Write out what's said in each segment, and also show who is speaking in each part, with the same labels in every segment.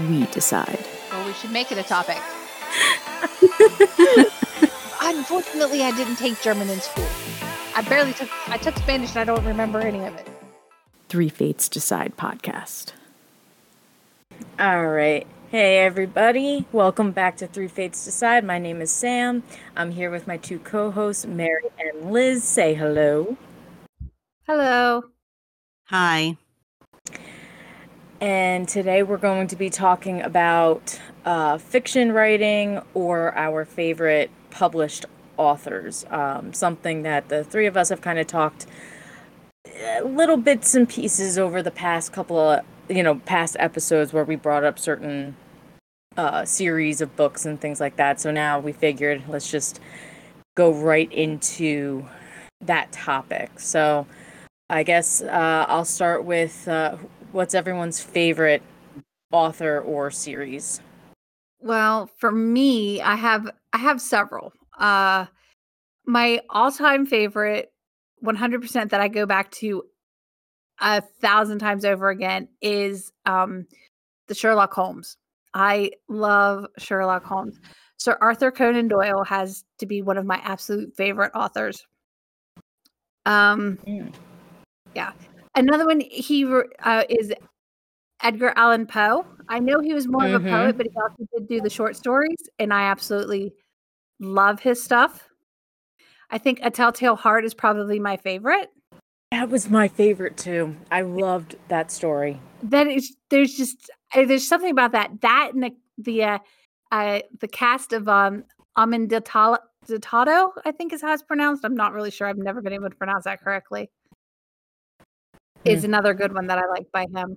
Speaker 1: We decide.
Speaker 2: Well, we should make it a topic. Unfortunately, I didn't take German in school. I barely took. I took Spanish and I don't remember any of it.
Speaker 1: Three Fates Decide podcast.
Speaker 3: All right. Hey, everybody. Welcome back to Three Fates Decide. My name is Sam. I'm here with my two co hosts, Mary and Liz. Say hello.
Speaker 2: Hello.
Speaker 4: hi.
Speaker 3: And today we're going to be talking about uh, fiction writing or our favorite published authors. Um, something that the three of us have kind of talked uh, little bits and pieces over the past couple of, you know, past episodes where we brought up certain uh, series of books and things like that. So now we figured let's just go right into that topic. So I guess uh, I'll start with uh, what's everyone's favorite author or series?
Speaker 2: Well, for me, I have I have several. Uh my all-time favorite 100% that I go back to a thousand times over again is um the Sherlock Holmes. I love Sherlock Holmes. Sir Arthur Conan Doyle has to be one of my absolute favorite authors. Um
Speaker 3: Mm.
Speaker 2: yeah. Another one he uh, is Edgar Allan Poe. I know he was more of a
Speaker 3: Mhm.
Speaker 2: poet, but he also did do the short stories, and I absolutely love his stuff. I think A Telltale Heart is probably my favorite.
Speaker 3: That was my favorite too. I loved that story.
Speaker 2: That is, there's just uh, there's something about that that and the the uh, uh, the cask of um Amanditalo, I think is how it's pronounced. I'm not really sure. I've never been able to pronounce that correctly. Is another good one that I like by him.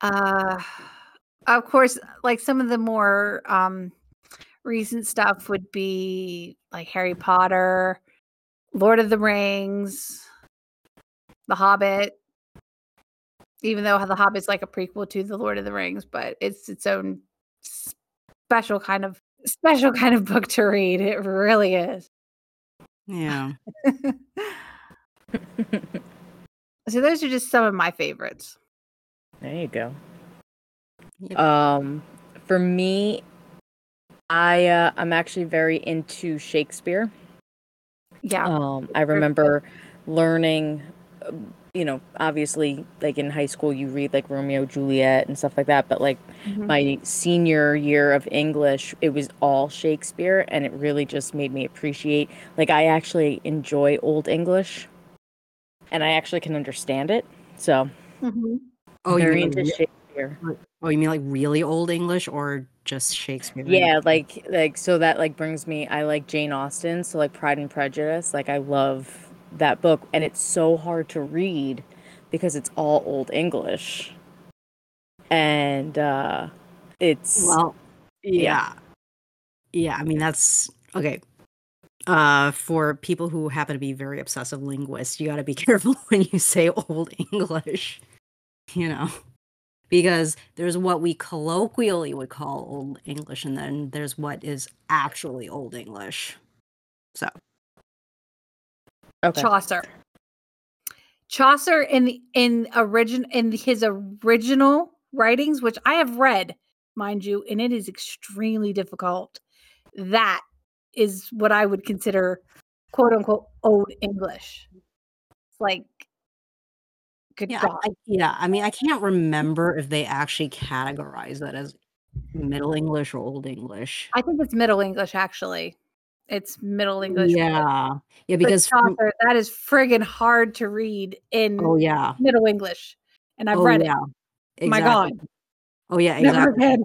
Speaker 2: Uh, of course, like some of the more um recent stuff would be like Harry Potter, Lord of the Rings, The Hobbit. Even though The Hobbit's like a prequel to The Lord of the Rings, but it's its own special kind of special kind of book to read. It really is.
Speaker 4: Yeah.
Speaker 2: so those are just some of my favorites.
Speaker 3: There you go.
Speaker 4: Yep.
Speaker 3: Um, for me, I uh, I'm actually very into Shakespeare.
Speaker 2: Yeah.
Speaker 3: Um, I remember learning, uh, you know, obviously, like in high school, you read like Romeo Juliet and stuff like that. But like
Speaker 2: Mhm.
Speaker 3: my senior year of English, it was all Shakespeare, and it really just made me appreciate. Like I actually enjoy Old English, and I actually can understand it. So
Speaker 2: Mhm.
Speaker 4: Oh, you
Speaker 3: very
Speaker 4: mean,
Speaker 3: into
Speaker 4: re-
Speaker 3: Shakespeare.
Speaker 4: oh, you mean like really old English or just Shakespeare?
Speaker 3: Yeah, like like so that like brings me I like Jane Austen, so like Pride and Prejudice, like I love that book and it's so hard to read because it's all old English. And uh it's
Speaker 4: Well,
Speaker 3: Yeah.
Speaker 4: yeah. Yeah, I mean that's okay. Uh for people who happen to be very obsessive linguists, you got to be careful when you say old English, you know. Because there's what we colloquially would call old English and then there's what is actually old English. So,
Speaker 3: okay.
Speaker 2: Chaucer. Chaucer in the in origin in his original writings, which I have read, mind you, and it is extremely difficult. That is what I would consider quote unquote old English. It's like good
Speaker 4: yeah,
Speaker 2: God.
Speaker 4: I, yeah, I mean I can't remember if they actually categorize that as middle English or old English.
Speaker 2: I think it's Middle English actually. It's Middle English.
Speaker 4: Yeah. Yeah, because from-
Speaker 2: that is friggin' hard to read in
Speaker 4: oh yeah.
Speaker 2: Middle English. And I've
Speaker 4: oh,
Speaker 2: read
Speaker 4: yeah.
Speaker 2: it. My God.
Speaker 4: Oh yeah, exactly.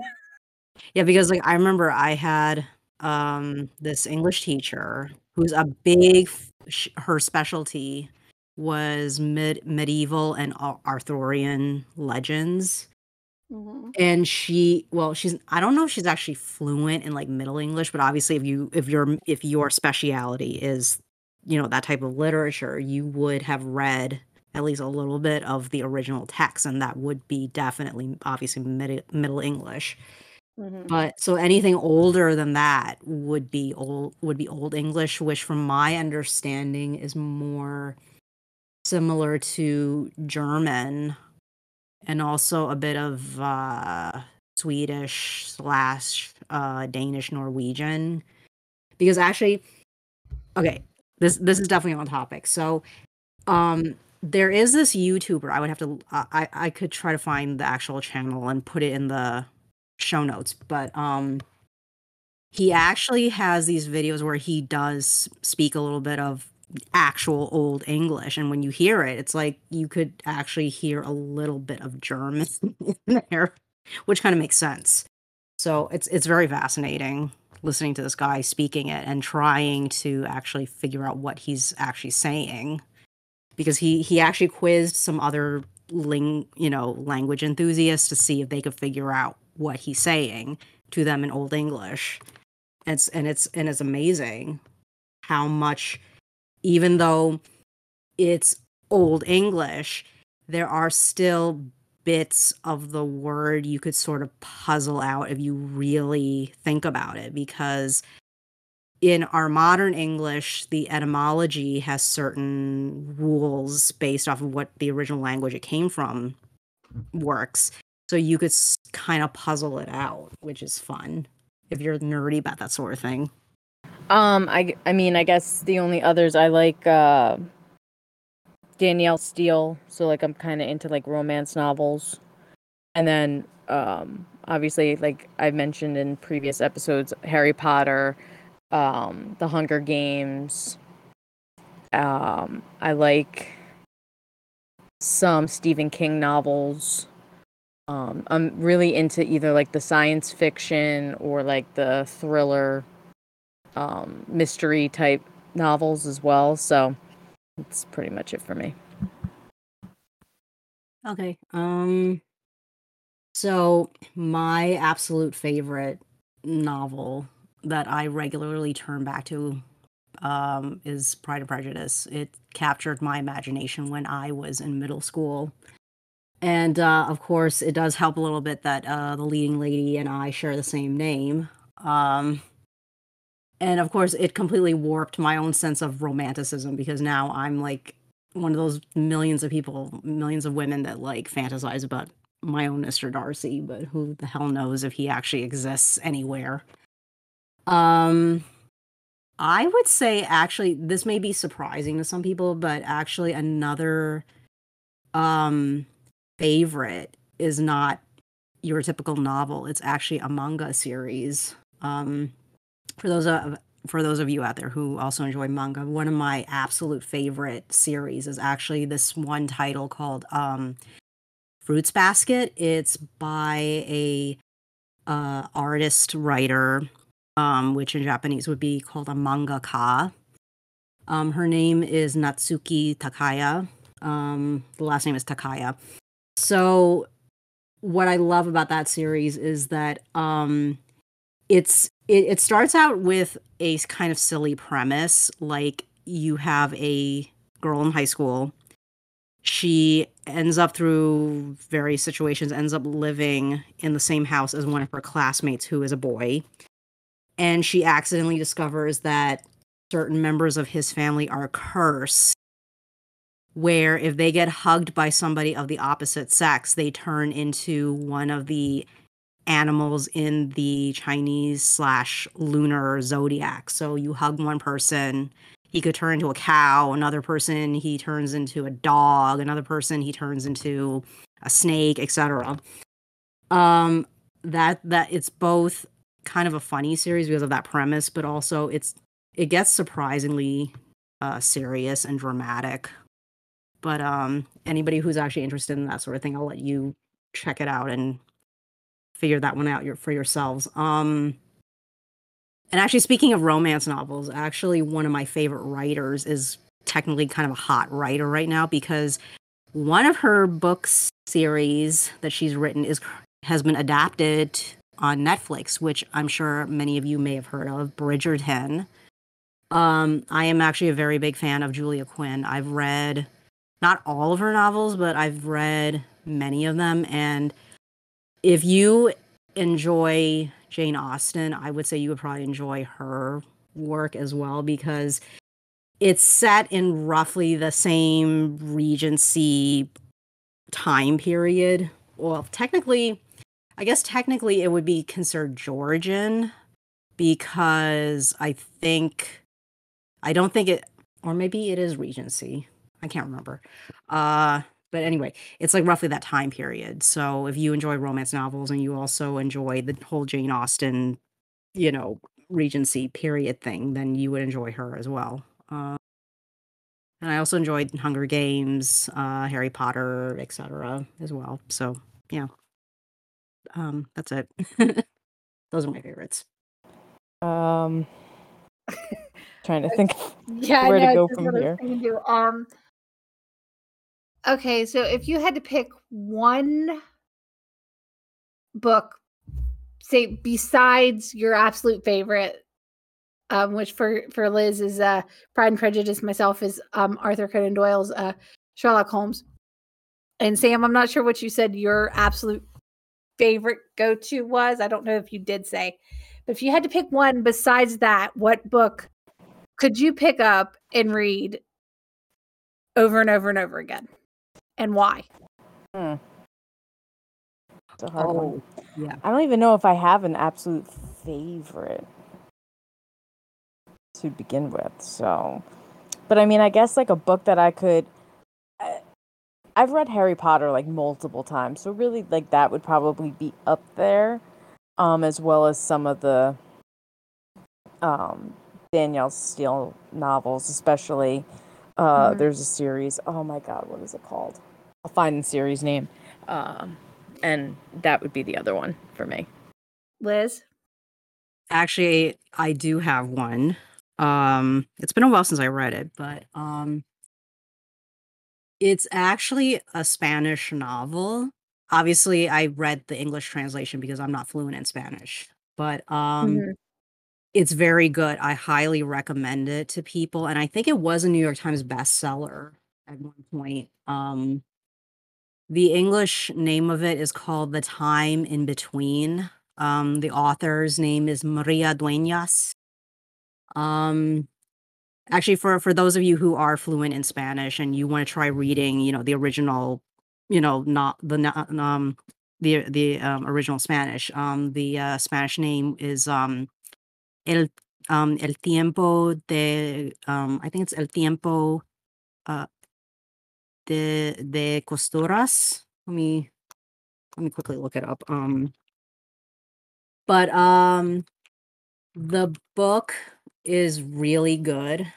Speaker 4: Yeah, because like I remember I had um this English teacher who's a big her specialty was mid medieval and Arthurian legends.
Speaker 2: Mhm.
Speaker 4: and she well she's i don't know if she's actually fluent in like middle english but obviously if you if your if your speciality is you know that type of literature you would have read at least a little bit of the original text and that would be definitely obviously mid- middle english
Speaker 2: Mhm.
Speaker 4: but so anything older than that would be old would be old english which from my understanding is more similar to german and also a bit of uh swedish slash uh danish norwegian because actually okay this this is definitely on topic so um there is this youtuber i would have to i i could try to find the actual channel and put it in the show notes but um he actually has these videos where he does speak a little bit of actual old english and when you hear it it's like you could actually hear a little bit of german in there which kind of makes sense. So it's it's very fascinating listening to this guy speaking it and trying to actually figure out what he's actually saying because he he actually quizzed some other ling you know language enthusiasts to see if they could figure out what he's saying to them in old english. It's and it's and it's amazing how much even though it's old english there are still bits of the word you could sort of puzzle out if you really think about it because in our modern english the etymology has certain rules based off of what the original language it came from works so you could kind of puzzle it out which is fun if you're nerdy about that sort of thing
Speaker 3: Um, I I mean, I guess the only others I like uh Danielle Steele, so like I'm kind of into like romance novels. And then um obviously like I've mentioned in previous episodes Harry Potter, um The Hunger Games. Um I like some Stephen King novels. Um I'm really into either like the science fiction or like the thriller um, mystery type novels as well. So that's pretty much it for me.
Speaker 4: Okay. Um so my absolute favorite novel that I regularly turn back to um is Pride and Prejudice. It captured my imagination when I was in middle school. And uh of course it does help a little bit that uh the leading lady and I share the same name. Um and of course it completely warped my own sense of romanticism because now I'm like one of those millions of people, millions of women that like fantasize about my own Mr. Darcy, but who the hell knows if he actually exists anywhere. Um I would say actually this may be surprising to some people, but actually another um favorite is not your typical novel. It's actually a manga series. Um for those of for those of you out there who also enjoy manga, one of my absolute favorite series is actually this one title called um, Fruits Basket. It's by a uh, artist writer, um, which in Japanese would be called a mangaka. Um, her name is Natsuki Takaya. Um, the last name is Takaya. So, what I love about that series is that um, it's it, it starts out with a kind of silly premise like you have a girl in high school. She ends up through various situations ends up living in the same house as one of her classmates who is a boy. And she accidentally discovers that certain members of his family are cursed where if they get hugged by somebody of the opposite sex they turn into one of the animals in the Chinese slash lunar zodiac. So you hug one person, he could turn into a cow. Another person, he turns into a dog. Another person, he turns into a snake, etc. Um, that that it's both kind of a funny series because of that premise, but also it's it gets surprisingly uh, serious and dramatic. But um, anybody who's actually interested in that sort of thing, I'll let you check it out and figure that one out for yourselves. Um, and actually, speaking of romance novels, actually, one of my favorite writers is technically kind of a hot writer right now because one of her books series that she's written is has been adapted on Netflix, which I'm sure many of you may have heard of, Bridgerton. Um, I am actually a very big fan of Julia Quinn. I've read not all of her novels, but I've read many of them. And if you enjoy Jane Austen, I would say you would probably enjoy her work as well because it's set in roughly the same Regency time period. Well, technically, I guess technically it would be considered Georgian because I think I don't think it or maybe it is Regency. I can't remember. Uh but anyway, it's like roughly that time period. So if you enjoy romance novels and you also enjoy the whole Jane Austen, you know, Regency period thing, then you would enjoy her as well. Uh, and I also enjoyed Hunger Games, uh, Harry Potter, etc. as well. So yeah, um, that's it. Those are my favorites.
Speaker 5: Um, trying to think
Speaker 2: Yeah,
Speaker 5: where
Speaker 2: I
Speaker 5: to go from
Speaker 2: what I was
Speaker 5: here.
Speaker 2: Um, okay, so if you had to pick one book, say besides your absolute favorite, um, which for for Liz is uh, Pride and Prejudice, myself is um, Arthur Conan Doyle's uh, Sherlock Holmes, and Sam, I'm not sure what you said your absolute favorite go to was. I don't know if you did say, but if you had to pick one besides that, what book could you pick up and read over and over and over again? And why?
Speaker 5: Hmm. It's a hard one.
Speaker 4: Oh, yeah.
Speaker 5: I don't even know if I have an absolute favorite to begin with. So, but I mean, I guess like a book that I could. I- I've read Harry Potter like multiple times, so really like that would probably be up there, um, as well as some of the um Danielle Steele novels, especially. Uh,
Speaker 2: Mhm.
Speaker 5: there's a series. Oh my god, what is it called? I'll find the series name. Um, and that would be the other one for me.
Speaker 2: Liz?
Speaker 4: Actually, I do have one. Um, it's been a while since I read it, but um, it's actually a Spanish novel. Obviously, I read the English translation because I'm not fluent in Spanish, but um,
Speaker 2: Mhm.
Speaker 4: it's very good. I highly recommend it to people, and I think it was a New York Times bestseller at one point. Um, the English name of it is called The Time in Between. Um, the author's name is Maria Dueñas. Um, actually, for for those of you who are fluent in Spanish and you want to try reading, you know, the original, you know, not the um the the um, original Spanish. Um, the uh, Spanish name is um el um el tiempo de um I think it's el tiempo uh de de costuras. Let me let me quickly look it up. Um, but um, the book is really good.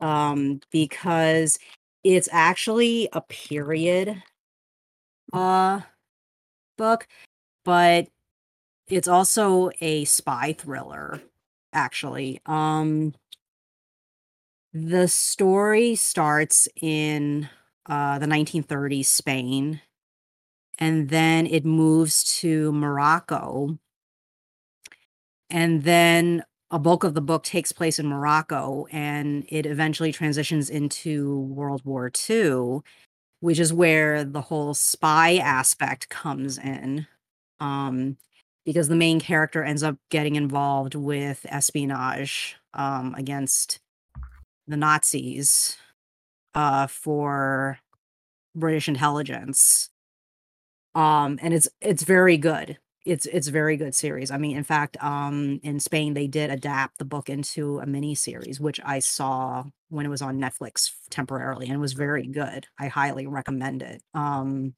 Speaker 4: Um, because it's actually a period uh book, but it's also a spy thriller actually. Um the story starts in uh the 1930s Spain and then it moves to Morocco. And then a bulk of the book takes place in Morocco and it eventually transitions into World War II, which is where the whole spy aspect comes in. Um, because the main character ends up getting involved with espionage um, against the Nazis uh, for British intelligence um and it's it's very good. It's it's very good series. I mean in fact um in spain they did adapt the book into a mini series which i saw when it was on netflix temporarily and it was very good. I highly recommend it. Um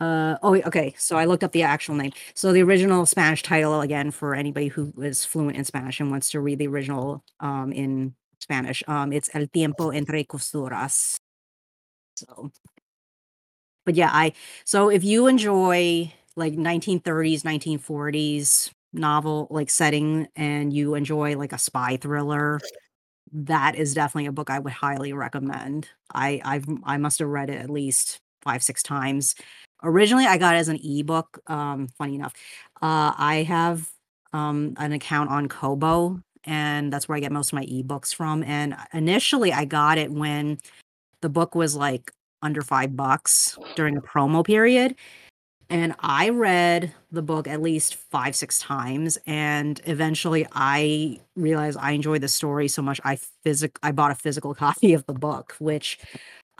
Speaker 4: uh oh okay so i looked up the actual name so the original spanish title again for anybody who is fluent in spanish and wants to read the original um in spanish um it's el tiempo entre costuras so but yeah, I so if you enjoy like 1930s, 1940s novel like setting and you enjoy like a spy thriller, that is definitely a book I would highly recommend. I I've I must have read it at least 5 6 times. Originally I got it as an ebook. Um, funny enough, uh, I have um an account on Kobo, and that's where I get most of my ebooks from. And initially, I got it when the book was like under five bucks during a promo period. And I read the book at least five, six times. And eventually I realized I enjoyed the story so much I physic I bought a physical copy of the book, which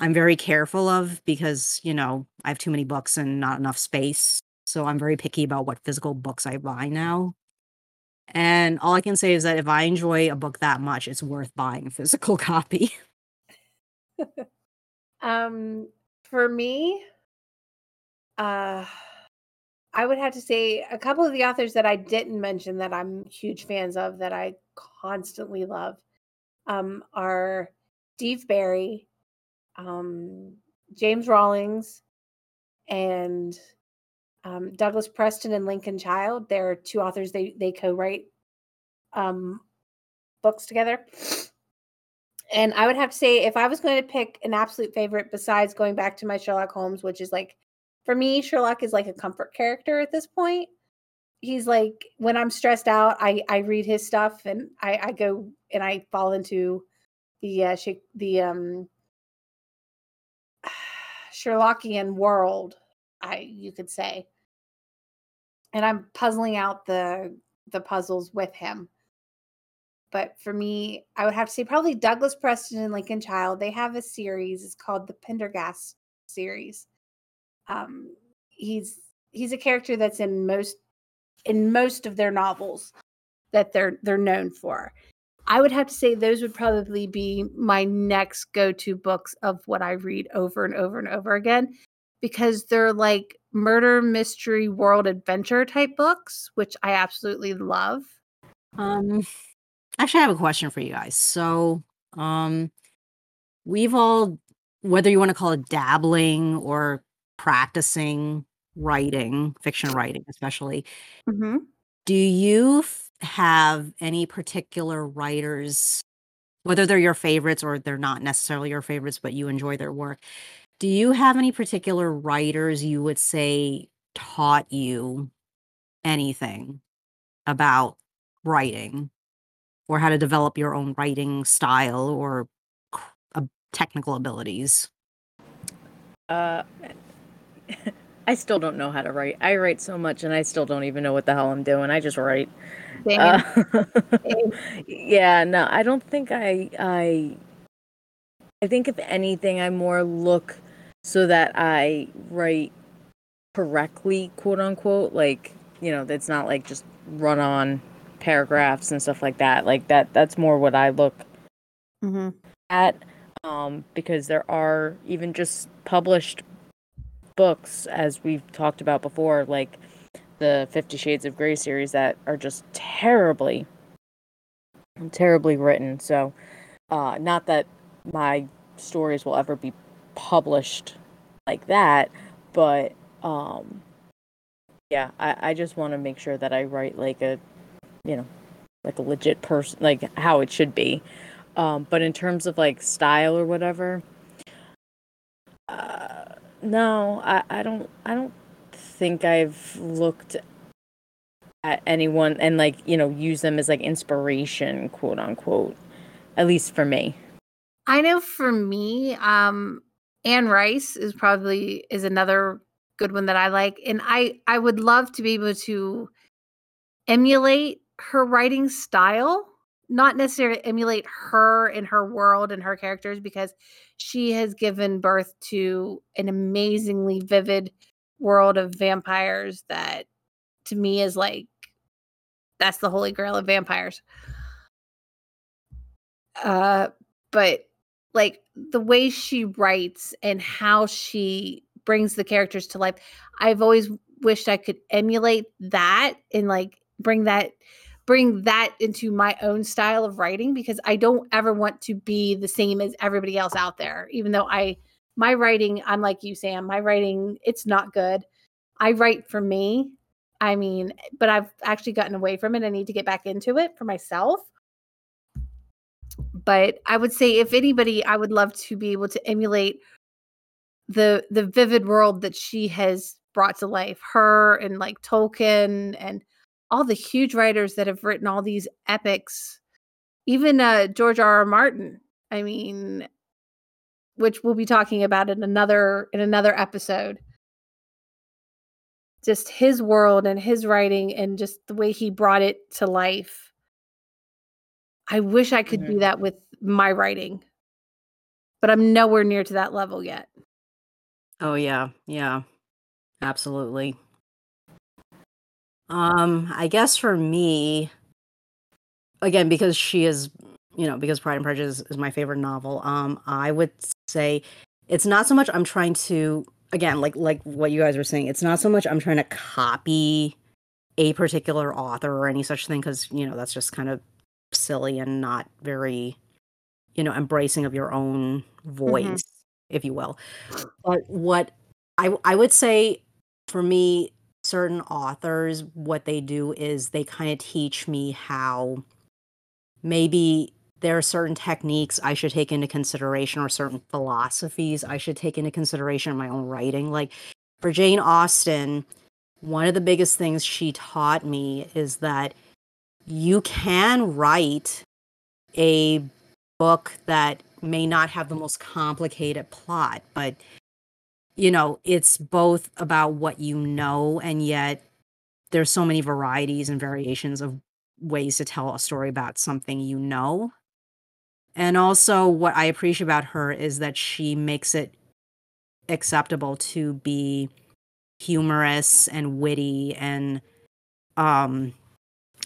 Speaker 4: I'm very careful of because, you know, I have too many books and not enough space. So I'm very picky about what physical books I buy now. And all I can say is that if I enjoy a book that much, it's worth buying a physical copy.
Speaker 2: Um, for me, uh, I would have to say a couple of the authors that I didn't mention that I'm huge fans of that I constantly love um, are Steve Berry, um, James Rollins, and um, Douglas Preston and Lincoln Child. They're two authors. They they co-write um, books together. And I would have to say, if I was going to pick an absolute favorite, besides going back to my Sherlock Holmes, which is like, for me, Sherlock is like a comfort character at this point. He's like, when I'm stressed out, I I read his stuff and I I go and I fall into the uh, sh- the um Sherlockian world, I you could say. And I'm puzzling out the the puzzles with him but for me, I would have to say probably Douglas Preston and Lincoln Child. They have a series. It's called the Pendergast series. Um, he's he's a character that's in most in most of their novels that they're they're known for. I would have to say those would probably be my next go-to books of what I read over and over and over again because they're like murder mystery world adventure type books, which I absolutely love.
Speaker 4: Um Actually, I have a question for you guys. So, um, we've all, whether you want to call it dabbling or practicing writing, fiction writing, especially,
Speaker 2: Mm-hmm.
Speaker 4: do you f- have any particular writers, whether they're your favorites or they're not necessarily your favorites, but you enjoy their work? Do you have any particular writers you would say taught you anything about writing? or how to develop your own writing style or uh, technical abilities?
Speaker 3: Uh, I still don't know how to write. I write so much, and I still don't even know what the hell I'm doing. I just write. Uh, yeah, no, I don't think I. I. I think if anything, I more look so that I write correctly, quote unquote. Like you know, it's not like just run on paragraphs and stuff like that. Like that. That's more what I look
Speaker 2: Mm-hmm.
Speaker 3: at um, because there are even just published books, as we've talked about before, like the Fifty Shades of Grey series, that are just terribly, terribly written. So, uh, not that my stories will ever be published like that, but um, yeah, I, I just want to make sure that I write like a, you know, like a legit person, like how it should be. Um, but in terms of like style or whatever, no, I, I don't I don't think I've looked at anyone and like you know use them as like inspiration, quote unquote. At least for me.
Speaker 2: I know for me, um, Anne Rice is probably is another good one that I like, and I I would love to be able to emulate her writing style, not necessarily emulate her and her world and her characters, because she has given birth to an amazingly vivid world of vampires that to me is like that's the holy grail of vampires. Uh, but like the way she writes and how she brings the characters to life i've always wished i could emulate that and like bring that bring that into my own style of writing because i don't ever want to be the same as everybody else out there. Even though i my writing i'm like you sam my writing it's not good. I write for me. I mean but i've actually gotten away from it. I need to get back into it for myself. But I would say if anybody, I would love to be able to emulate the the vivid world that she has brought to life. Her and like tolkien and all the huge writers that have written all these epics even uh george r r martin i mean which we'll be talking about in another in another episode just his world and his writing and just the way he brought it to life i wish i could
Speaker 3: Mhm.
Speaker 2: do that with my writing but i'm nowhere near to that level yet
Speaker 4: Oh yeah, yeah. Absolutely. Um, I guess for me, again, because she is, you know, because Pride and Prejudice is my favorite novel, um, I would say it's not so much I'm trying to again, like like what you guys were saying, it's not so much I'm trying to copy a particular author or any such thing, because you know, that's just kind of silly and not very, you know, embracing of your own voice, if you will. But what I I would say for me, certain authors, what they do is they kind of teach me how maybe there are certain techniques I should take into consideration or certain philosophies I should take into consideration in my own writing. Like for Jane Austen, one of the biggest things she taught me is that you can write a book that may not have the most complicated plot, but you know, it's both about what you know and yet there's so many varieties and variations of ways to tell a story about something you know. And also what I appreciate about her is that she makes it acceptable to be humorous and witty and um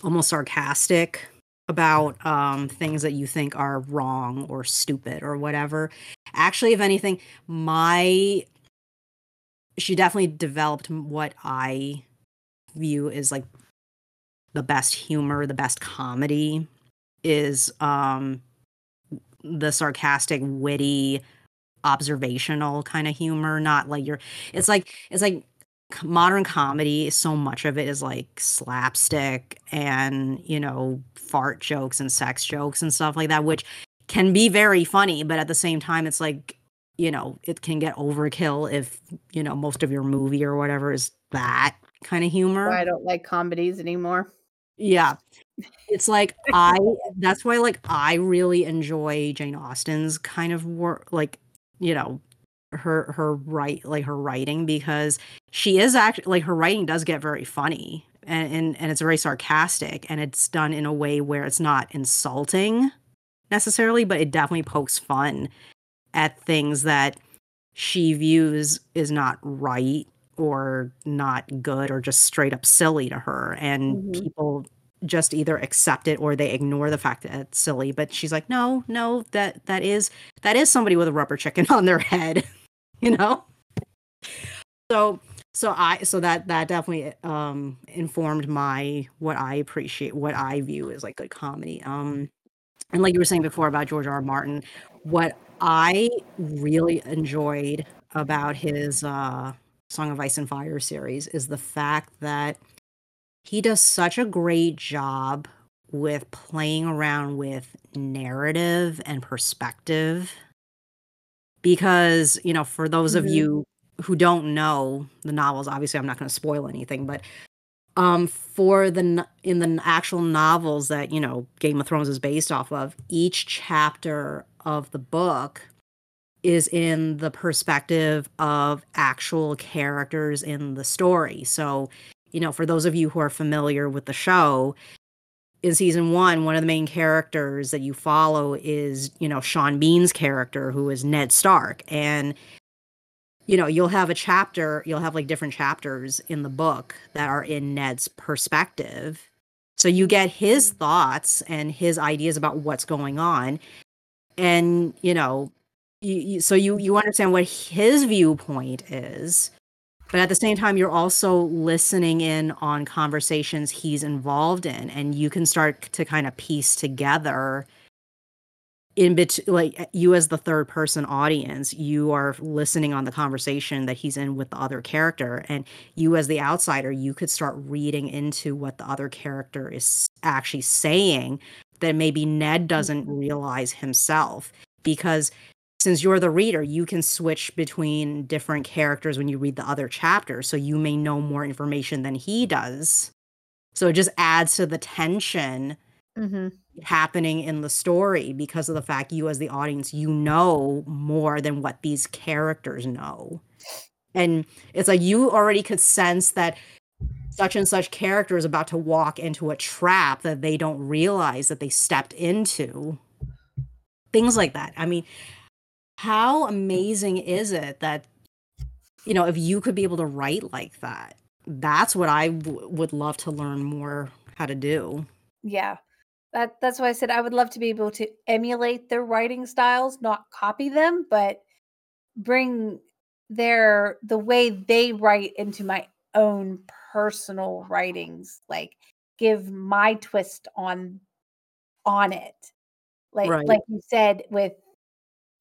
Speaker 4: almost sarcastic about um things that you think are wrong or stupid or whatever. Actually, if anything, my she definitely developed what I view as like the best humor, the best comedy is um the sarcastic, witty, observational kind of humor, not like you're it's like it's like modern comedy so much of it is like slapstick and you know fart jokes and sex jokes and stuff like that which can be very funny but at the same time it's like you know it can get overkill if you know most of your movie or whatever is that kind of humor.
Speaker 2: I don't like comedies anymore.
Speaker 4: Yeah. It's like I that's why like I really enjoy Jane Austen's kind of work like, you know, her her write like her writing because she is actually like her writing does get very funny and, and and it's very sarcastic and it's done in a way where it's not insulting necessarily, but it definitely pokes fun at things that she views is not right or not good or just straight up silly to her and
Speaker 2: Mhm.
Speaker 4: people just either accept it or they ignore the fact that it's silly but she's like no no that that is that is somebody with a rubber chicken on their head you know so so i so that that definitely um informed my what i appreciate what i view as like good comedy um and like you were saying before about george r. R. martin what i really enjoyed about his uh song of ice and fire series is the fact that he does such a great job with playing around with narrative and perspective because you know for those of
Speaker 2: Mhm.
Speaker 4: you who don't know the novels obviously i'm not going to spoil anything but um for the in the actual novels that you know game of thrones is based off of each chapter of the book is in the perspective of actual characters in the story. So you know for those of you who are familiar with the show in season one one of the main characters that you follow is you know sean bean's character who is ned stark. And you know you'll have a chapter you'll have like different chapters in the book that are in ned's perspective. So you get his thoughts and his ideas about what's going on and you know you, you, so you you understand what his viewpoint is but at the same time you're also listening in on conversations he's involved in and you can start to kind of piece together in between like you as the third person audience you are listening on the conversation that he's in with the other character and you as the outsider you could start reading into what the other character is actually saying that maybe Ned doesn't realize himself because since you're the reader, you can switch between different characters when you read the other chapters. So you may know more information than he does. So it just adds to the tension
Speaker 2: Mm-hmm.
Speaker 4: happening in the story because of the fact you, as the audience, you know more than what these characters know. And it's like you already could sense that such and such character is about to walk into a trap that they don't realize that they stepped into. Things like that. I mean, how amazing is it that, you know, if you could be able to write like that, that's what I w- would love to learn more how to do.
Speaker 2: Yeah. That that's why I said I would love to be able to emulate their writing styles, not copy them, but bring their the way they write into my own personal writings. Like give my twist on on it. Like
Speaker 4: Right.
Speaker 2: like you said with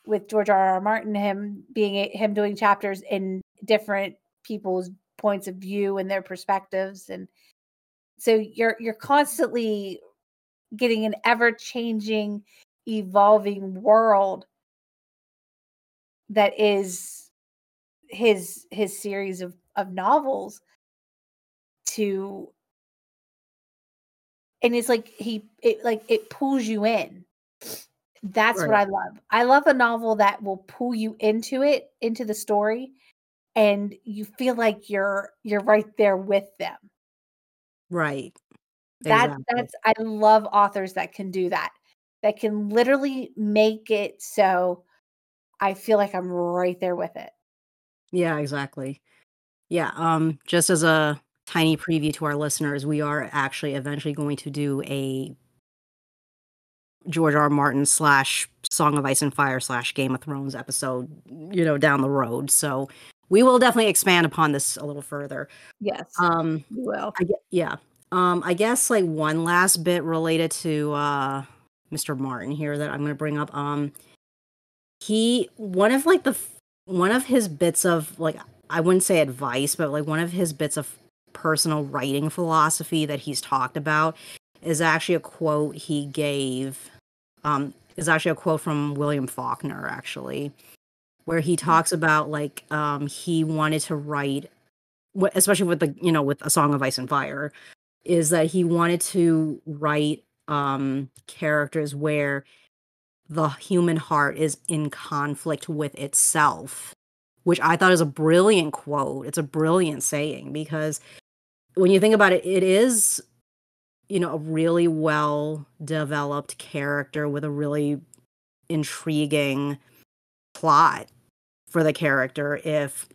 Speaker 2: with George R. R. Martin, him being him doing chapters in different people's points of view and their perspectives and so you're you're constantly getting an ever changing evolving world that is his his series of of novels to and it's like he it like it pulls you in that's what i love i love a novel that will pull you into it into the story and you feel like you're you're right there with them
Speaker 4: Right.
Speaker 2: that
Speaker 4: Exactly.
Speaker 2: that's i love authors that can do that that can literally make it so i feel like i'm right there with it
Speaker 4: Yeah, exactly. Yeah, um just as a tiny preview to our listeners, we are actually eventually going to do a George R. R. Martin slash Song of Ice and Fire slash Game of Thrones episode, you know, down the road. So we will definitely expand upon this a little further.
Speaker 2: yes
Speaker 4: Um
Speaker 2: you will
Speaker 4: I yeah. Um, I guess like one last bit related to uh Mr. Martin here that I'm gonna bring up. Um, he one of like the one of his bits of like I wouldn't say advice, but like one of his bits of personal writing philosophy that he's talked about is actually a quote he gave. Um, is actually a quote from William Faulkner actually, where he talks about like um he wanted to write especially with the you know with a song of ice and fire is that he wanted to write um characters where the human heart is in conflict with itself which i thought is a brilliant quote it's a brilliant saying because when you think about it it is you know a really well developed character with a really intriguing plot for the character if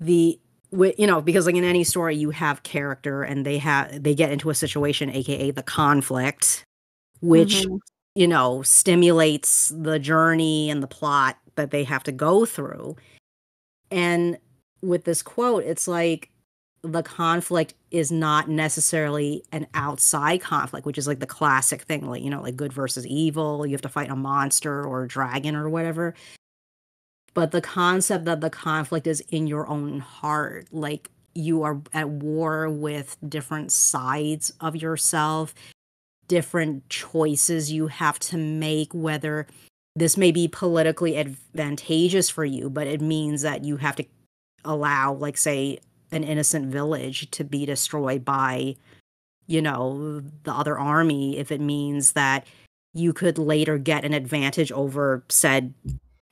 Speaker 4: the you know because like in any story you have character and they have they get into a situation aka the conflict which
Speaker 2: Mhm.
Speaker 4: you know stimulates the journey and the plot that they have to go through and with this quote it's like the conflict is not necessarily an outside conflict which is like the classic thing like you know like good versus evil you have to fight a monster or a dragon or whatever. But the concept that the conflict is in your own heart like you are at war with different sides of yourself different choices you have to make whether this may be politically advantageous for you but it means that you have to allow like say an innocent village to be destroyed by you know the other army if it means that you could later get an advantage over said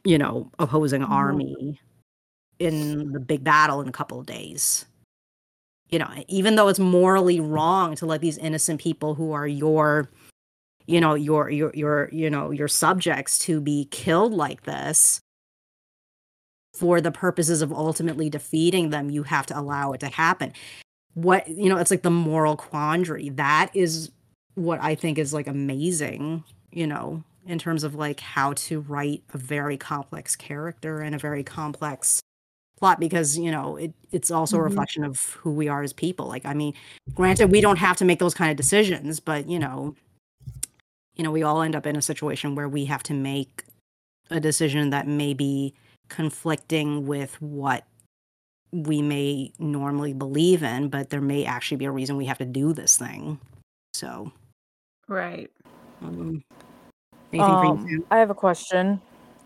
Speaker 4: you know opposing
Speaker 2: Mhm.
Speaker 4: army in the big battle in a couple of days you know even though it's morally wrong to let these innocent people who are your you know your your your you know your subjects to be killed like this for the purposes of ultimately defeating them you have to allow it to happen. What you know it's like the moral quandary. That is what i think is like amazing you know in terms of like how to write a very complex character and a very complex plot because you know it, it's also a mm-hmm. reflection of who we are as people. Like i mean granted we don't have to make those kind of decisions but you know you know we all end up in a situation where we have to make a decision that may be conflicting with what we may normally believe in but there may actually be a reason we have to do this thing so
Speaker 2: right
Speaker 4: um, anything for you
Speaker 5: Um, I have a question.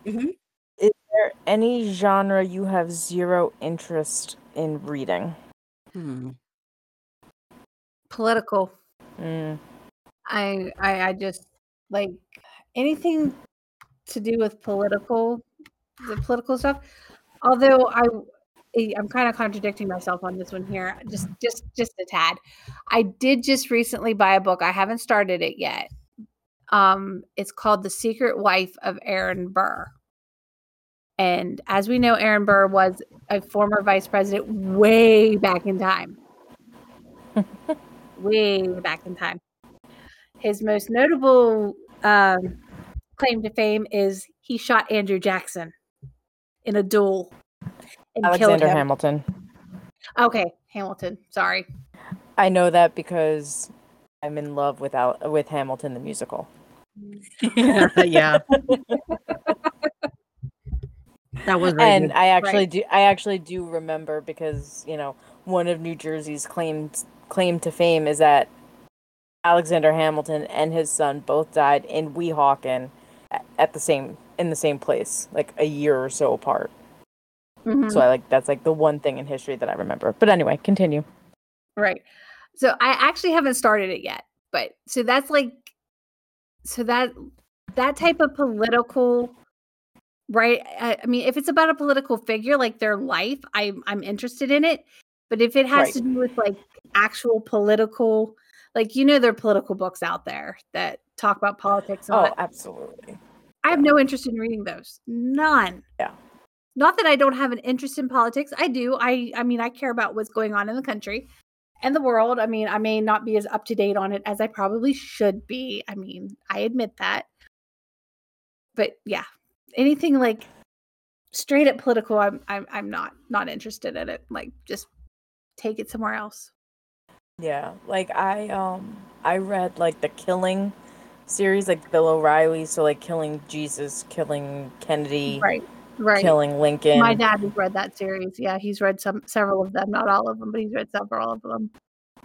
Speaker 3: Is there any genre you have zero interest in reading?
Speaker 4: Hmm.
Speaker 2: Political.
Speaker 3: Mm.
Speaker 2: I, I I just like anything to do with political the political stuff. Although I eh, I'm kind of contradicting myself on this one here. Just just just a tad. I did just recently buy a book. I haven't started it yet. Um it's called The Secret Wife of Aaron Burr. And as we know Aaron Burr was a former vice president way back in time. way back in time. His most notable um, claim to fame is he shot Andrew Jackson in a duel and
Speaker 3: Alexander
Speaker 2: him.
Speaker 3: Hamilton.
Speaker 2: Okay, Hamilton. Sorry.
Speaker 3: I know that because I'm in love with Al- with Hamilton the musical.
Speaker 4: yeah. that was very
Speaker 3: and
Speaker 4: good.
Speaker 3: I actually
Speaker 2: Right.
Speaker 3: do I actually do remember because, you know, one of New Jersey's claimed claim to fame is that Alexander Hamilton and his son both died in Weehawken a- at the same in the same place, like a year or so apart.
Speaker 2: Mhm.
Speaker 3: So I like that's like the one thing in history that I remember. But anyway, continue.
Speaker 2: Right. So I actually haven't started it yet, but so that's like so that that type of political right I, I mean if it's about a political figure like their life I'm I'm interested in it but if it has
Speaker 3: Right.
Speaker 2: to do with like actual political like you know there are political books out there that talk about politics and
Speaker 3: Oh, absolutely.
Speaker 2: I have no interest in reading those none
Speaker 3: Yeah.
Speaker 2: not that I don't have an interest in politics I do I I mean I care about what's going on in the country and the world. I mean, I may not be as up to date on it as I probably should be. I mean, I admit that. But yeah, anything like straight up political, I'm I'm I'm not not interested in it. Like just take it somewhere else.
Speaker 3: Yeah, like I um I read like the Killing series, like Bill O'Reilly, so like killing Jesus, killing Kennedy,
Speaker 2: Right. Right.
Speaker 3: killing Lincoln.
Speaker 2: My dad has read that series. Yeah, he's read some several of them, not all of them, but he's read several of them.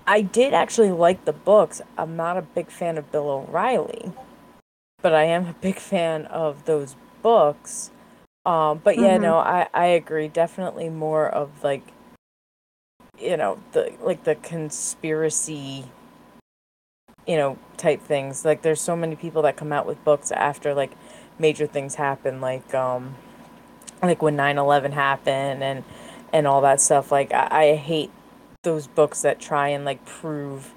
Speaker 3: I did actually like the books. I'm not a big fan of Bill O'Reilly, but I am a big fan of those books. Um, but yeah,
Speaker 2: Mhm.
Speaker 3: no, I I agree. Definitely more of like, you know, the like the conspiracy, you know, type things. Like, there's so many people that come out with books after like major things happen, like um, like when 9/11 happened and and all that stuff. Like, I, I hate those books that try and like prove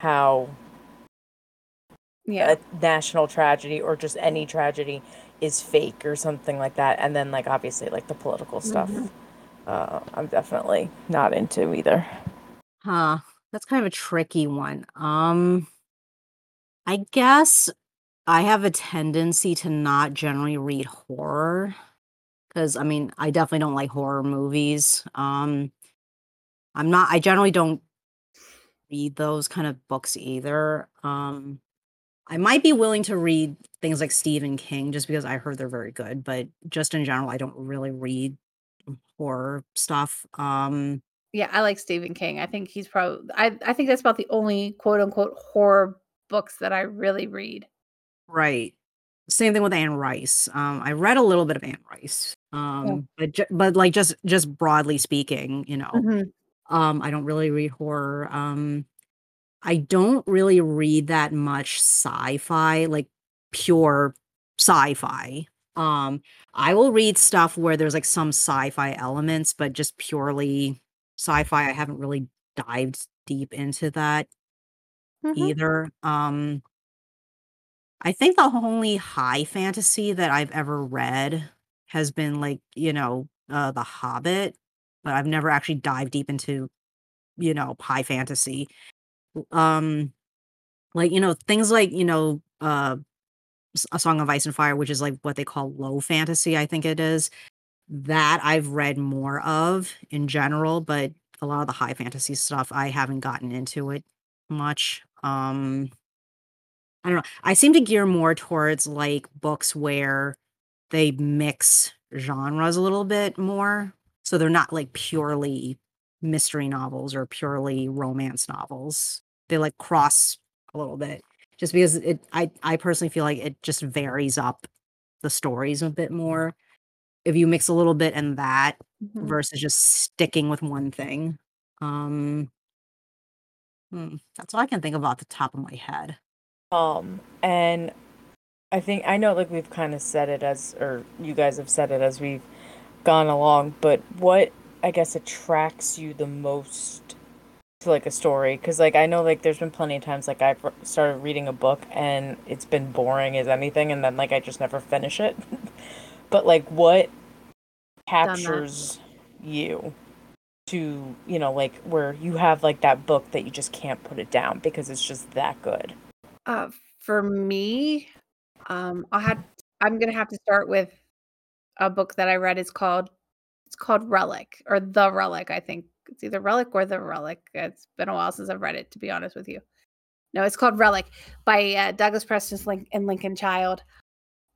Speaker 3: how
Speaker 2: Yeah.
Speaker 3: a national tragedy or just any tragedy is fake or something like that and then like obviously like the political stuff
Speaker 2: Mhm.
Speaker 3: uh i'm definitely not into either
Speaker 4: Huh. That's kind of a tricky one. Um I guess I have a tendency to not generally read horror cuz I mean, I definitely don't like horror movies. Um I'm not I generally don't read those kind of books either. Um I might be willing to read things like Stephen King just because I heard they're very good, but just in general I don't really read horror stuff. Um
Speaker 2: Yeah, I like Stephen King. I think he's probably I I think that's about the only quote unquote horror books that I really read.
Speaker 4: Right. Same thing with Anne Rice. Um, I read a little bit of Anne Rice. Um, but ju- but like just just broadly speaking, you know,
Speaker 2: Mhm.
Speaker 4: um, I don't really read horror. Um, I don't really read that much sci-fi, like pure sci-fi. Um, I will read stuff where there's like some sci-fi elements, but just purely sci-fi. I haven't really dived deep into that
Speaker 2: Mhm.
Speaker 4: either. Um, I think the only high fantasy that I've ever read has been like, you know, uh, The Hobbit, but I've never actually dived deep into, you know, high fantasy. Um, like, you know, things like, you know, uh, Song of Ice and Fire, which is like what they call low fantasy, I think it is. That I've read more of in general, but a lot of the high fantasy stuff I haven't gotten into it much. Um, I don't know. I seem to gear more towards like books where they mix genres a little bit more. So they're not like purely mystery novels or purely romance novels. They like cross a little bit just because it I I personally feel like it just varies up the stories a bit more if you mix a little bit in that
Speaker 2: Mhm.
Speaker 4: versus just sticking with one thing. Um, hmm, that's all I can think of off the top of my head.
Speaker 3: Um, and I think I know like we've kind of said it as or you guys have said it as we've gone along, but what I guess attracts you the most to like a story? Because like I know like there's been plenty of times like I've started reading a book and it's been boring as anything, and then like I just never finish it. but like what captures you to you know like where you have like that book that you just can't put it down because it's just that good.
Speaker 2: Uh, for me, um, I had I'm gonna have to start with a book that I read. It's called it's called Relic or The Relic. I think it's either Relic or The Relic. It's been a while since I've read it, to be honest with you. No, it's called Relic by uh, Douglas Preston and Lincoln Child.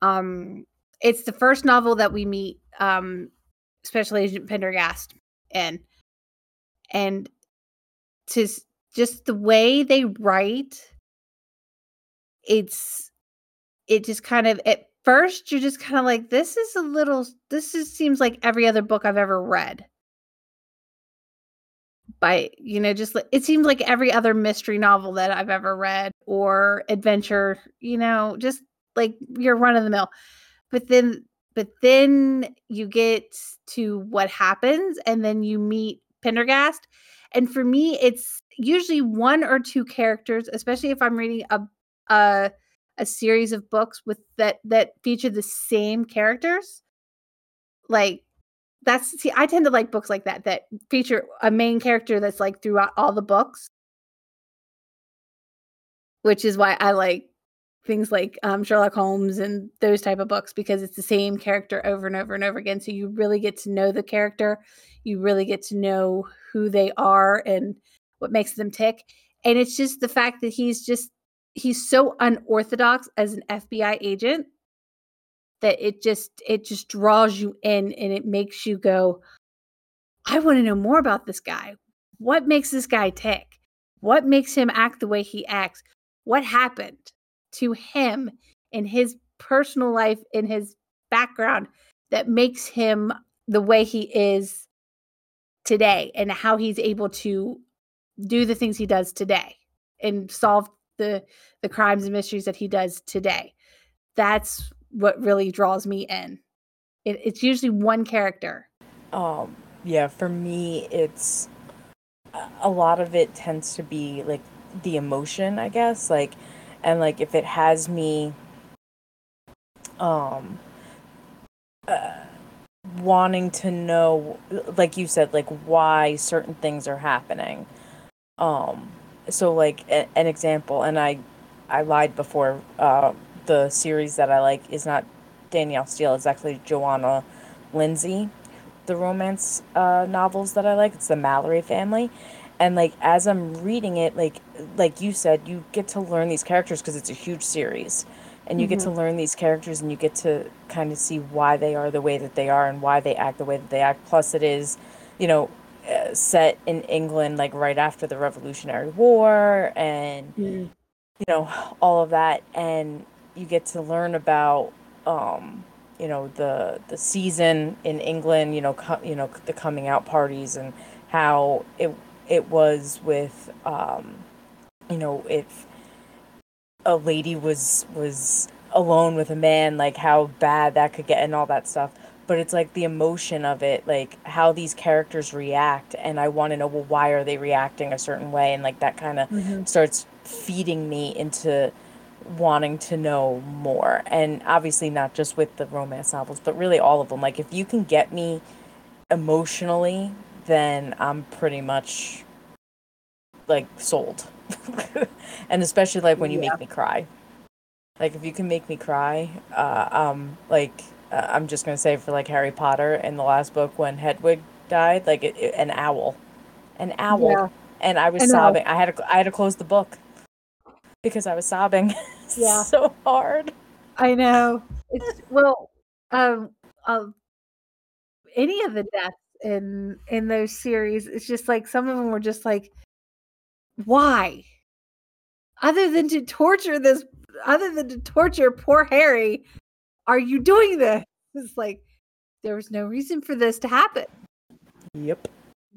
Speaker 2: Um, it's the first novel that we meet um, Special Agent Pendergast in, and to just the way they write it's it just kind of at first you're just kind of like this is a little this is seems like every other book i've ever read. By you know just it seems like every other mystery novel that i've ever read or adventure you know just like your run of the mill. But then but then you get to what happens and then you meet pendergast and for me it's usually one or two characters especially if i'm reading a a, a series of books with that that feature the same characters like that's see i tend to like books like that that feature a main character that's like throughout all the books. Which is why i like things like um, sherlock holmes and those type of books because it's the same character over and over and over again so you really get to know the character you really get to know who they are and what makes them tick and it's just the fact that he's just he's so unorthodox as an FBI agent that it just it just draws you in and it makes you go I want to know more about this guy. What makes this guy tick? What makes him act the way he acts? What happened to him in his personal life in his background that makes him the way he is today and how he's able to do the things he does today and solve the the crimes and mysteries that he does today. That's what really draws me in. It, it's usually one character.
Speaker 3: Um, yeah, for me, it's a- a lot of it tends to be like the emotion, I guess, like, and like if it has me, um, uh, wanting to know, like you said, like why certain things are happening. Um, so like a- an example, and I, I lied before. Uh, the series that I like is not Danielle Steel. It's actually Johanna Lindsey the romance uh, novels that I like. It's the Mallory family, and like as I'm reading it, like like you said, you get to learn these characters because it's a huge series, and you get to learn these characters, and you get to kind of see why they are the way that they are and why they act the way that they act. Plus, it is, you know. Uh, set in England, like right after the Revolutionary War, and you know all of that, and you get to learn about um, you know the the season in England, you know, co- you know the coming out parties and how it it was with um, you know if a lady was was alone with a man, like how bad that could get and all that stuff. But it's like the emotion of it, like how these characters react, and I want to know well why are they reacting a certain way, and like that kind of starts feeding me into wanting to know more. And obviously not just with the romance novels but really all of them like if you can get me emotionally then i'm pretty much like sold and especially like when you make me cry like if you can make me cry uh um like uh, i'm just gonna say for like harry potter in the last book when hedwig died like it, it- an owl an owl
Speaker 2: Yeah.
Speaker 3: and i was
Speaker 2: know.
Speaker 3: sobbing i had to i had to close the book because i was sobbing
Speaker 2: Yeah.
Speaker 3: so hard
Speaker 2: I know. It's well, um, um, any of the deaths in in those series, it's just like some of them were just like, why? Other than to torture this, other than to torture poor Harry, are you doing this? It's like there was no reason for this to happen.
Speaker 5: Yep.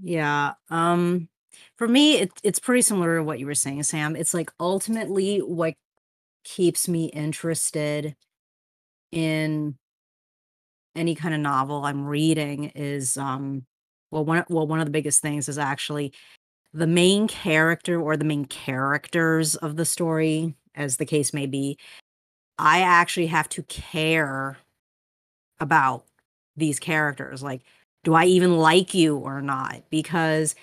Speaker 4: Yeah. Um for me it, it's pretty similar to what you were saying, Sam. It's like ultimately what keeps me interested in any kind of novel I'm reading is um well one well one of the biggest things is actually the main character or the main characters of the story as the case may be I actually have to care about these characters like do I even like you or not? Because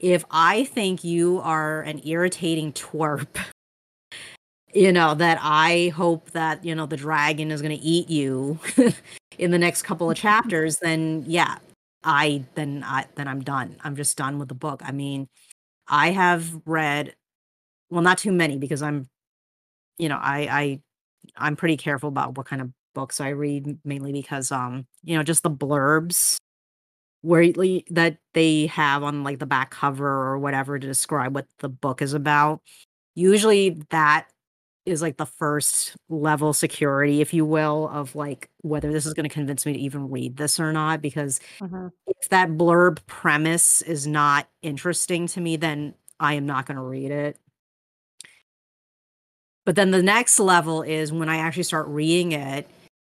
Speaker 4: if I think you are an irritating twerp you know that i hope that you know the dragon is going to eat you in the next couple of chapters then yeah i then i then i'm done. I'm just done with the book. I mean i have read well not too many because i'm you know i i i'm pretty careful about what kind of books i read mainly because um you know just the blurbs where that they have on like the back cover or whatever to describe what the book is about usually that is like the first level security, if you will, of like whether this is going to convince me to even read this or not. Because mm-hmm. if that blurb premise is not interesting to me, then I am not going to read it. But then the next level is when I actually start reading it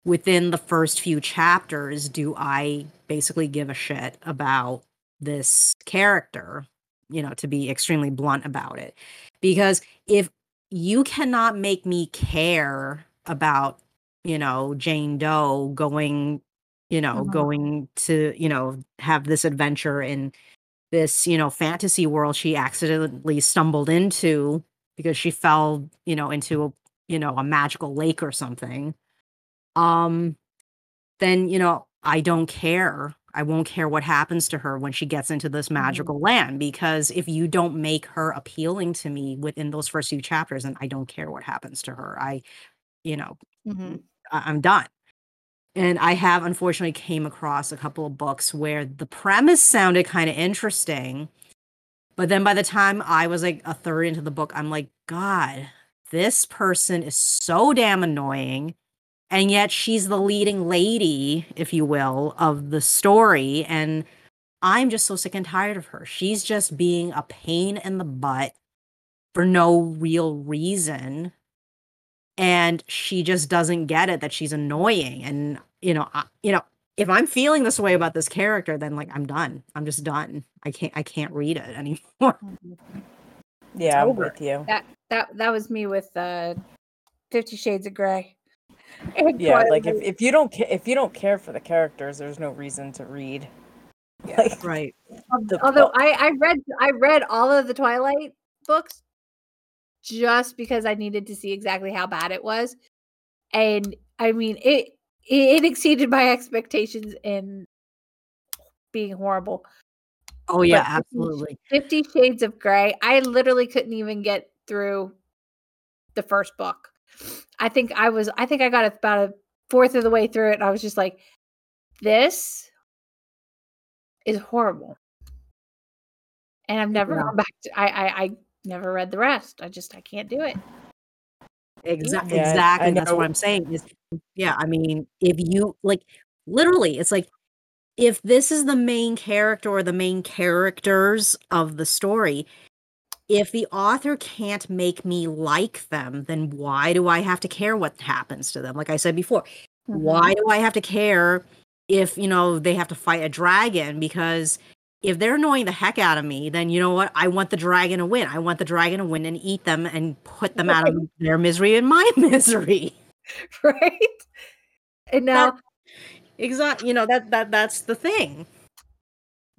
Speaker 4: within the first few chapters, do I basically give a shit about this character? You know, to be extremely blunt about it. Because if you cannot make me care about you know jane doe going you know
Speaker 2: Mhm.
Speaker 4: going to you know have this adventure in this you know fantasy world she accidentally stumbled into because she fell you know into a you know a magical lake or something um then you know i don't care i won't care what happens to her when she gets into this magical land because if you don't make her appealing to me within those first few chapters and i don't care what happens to her. I you know
Speaker 2: Mhm.
Speaker 4: I- i'm done. And i have unfortunately came across a couple of books where the premise sounded kind of interesting but then by the time i was like a third into the book i'm like god this person is so damn annoying and yet she's the leading lady if you will of the story. And i'm just so sick and tired of her. She's just being a pain in the butt for no real reason. And she just doesn't get it that she's annoying. And you know I, you know if i'm feeling this way about this character then like i'm done. I'm just done. I can't i can't read it anymore.
Speaker 5: Yeah, I'm with you.
Speaker 2: That that that was me with uh Fifty Shades of Grey. And
Speaker 5: Yeah, like if, if you don't ca- if you don't care for the characters, there's no reason to read.
Speaker 2: Yeah.
Speaker 5: Like
Speaker 4: right
Speaker 5: the
Speaker 2: although
Speaker 5: plot-
Speaker 2: I I read I read all of the Twilight books just because I needed to see exactly how bad it was, and I mean it it, it exceeded my expectations in being horrible.
Speaker 4: oh yeah
Speaker 2: But
Speaker 4: absolutely
Speaker 2: Fifty Shades of Grey. I literally couldn't even get through the first book. I think I was. I think I got about a fourth of the way through it. And I was just like, "This is horrible," and I've never
Speaker 4: Yeah.
Speaker 2: gone back to. I, I I never read the rest. I just I can't do it.
Speaker 4: Exactly.
Speaker 5: Yeah, I- I
Speaker 4: exactly. That's what I'm saying. Is yeah. I mean, if you like, literally, it's like if this is the main character or the main characters of the story, if the author can't make me like them, then why do I have to care what happens to them? Like I said before, mm-hmm. why do I have to care if you know they have to fight a dragon? Because if they're annoying the heck out of me, then you know what? I want the dragon to win. I want the dragon to win and eat them and put them out of their misery and my misery.
Speaker 2: right? And now,
Speaker 4: Exactly. You know that that that's the thing.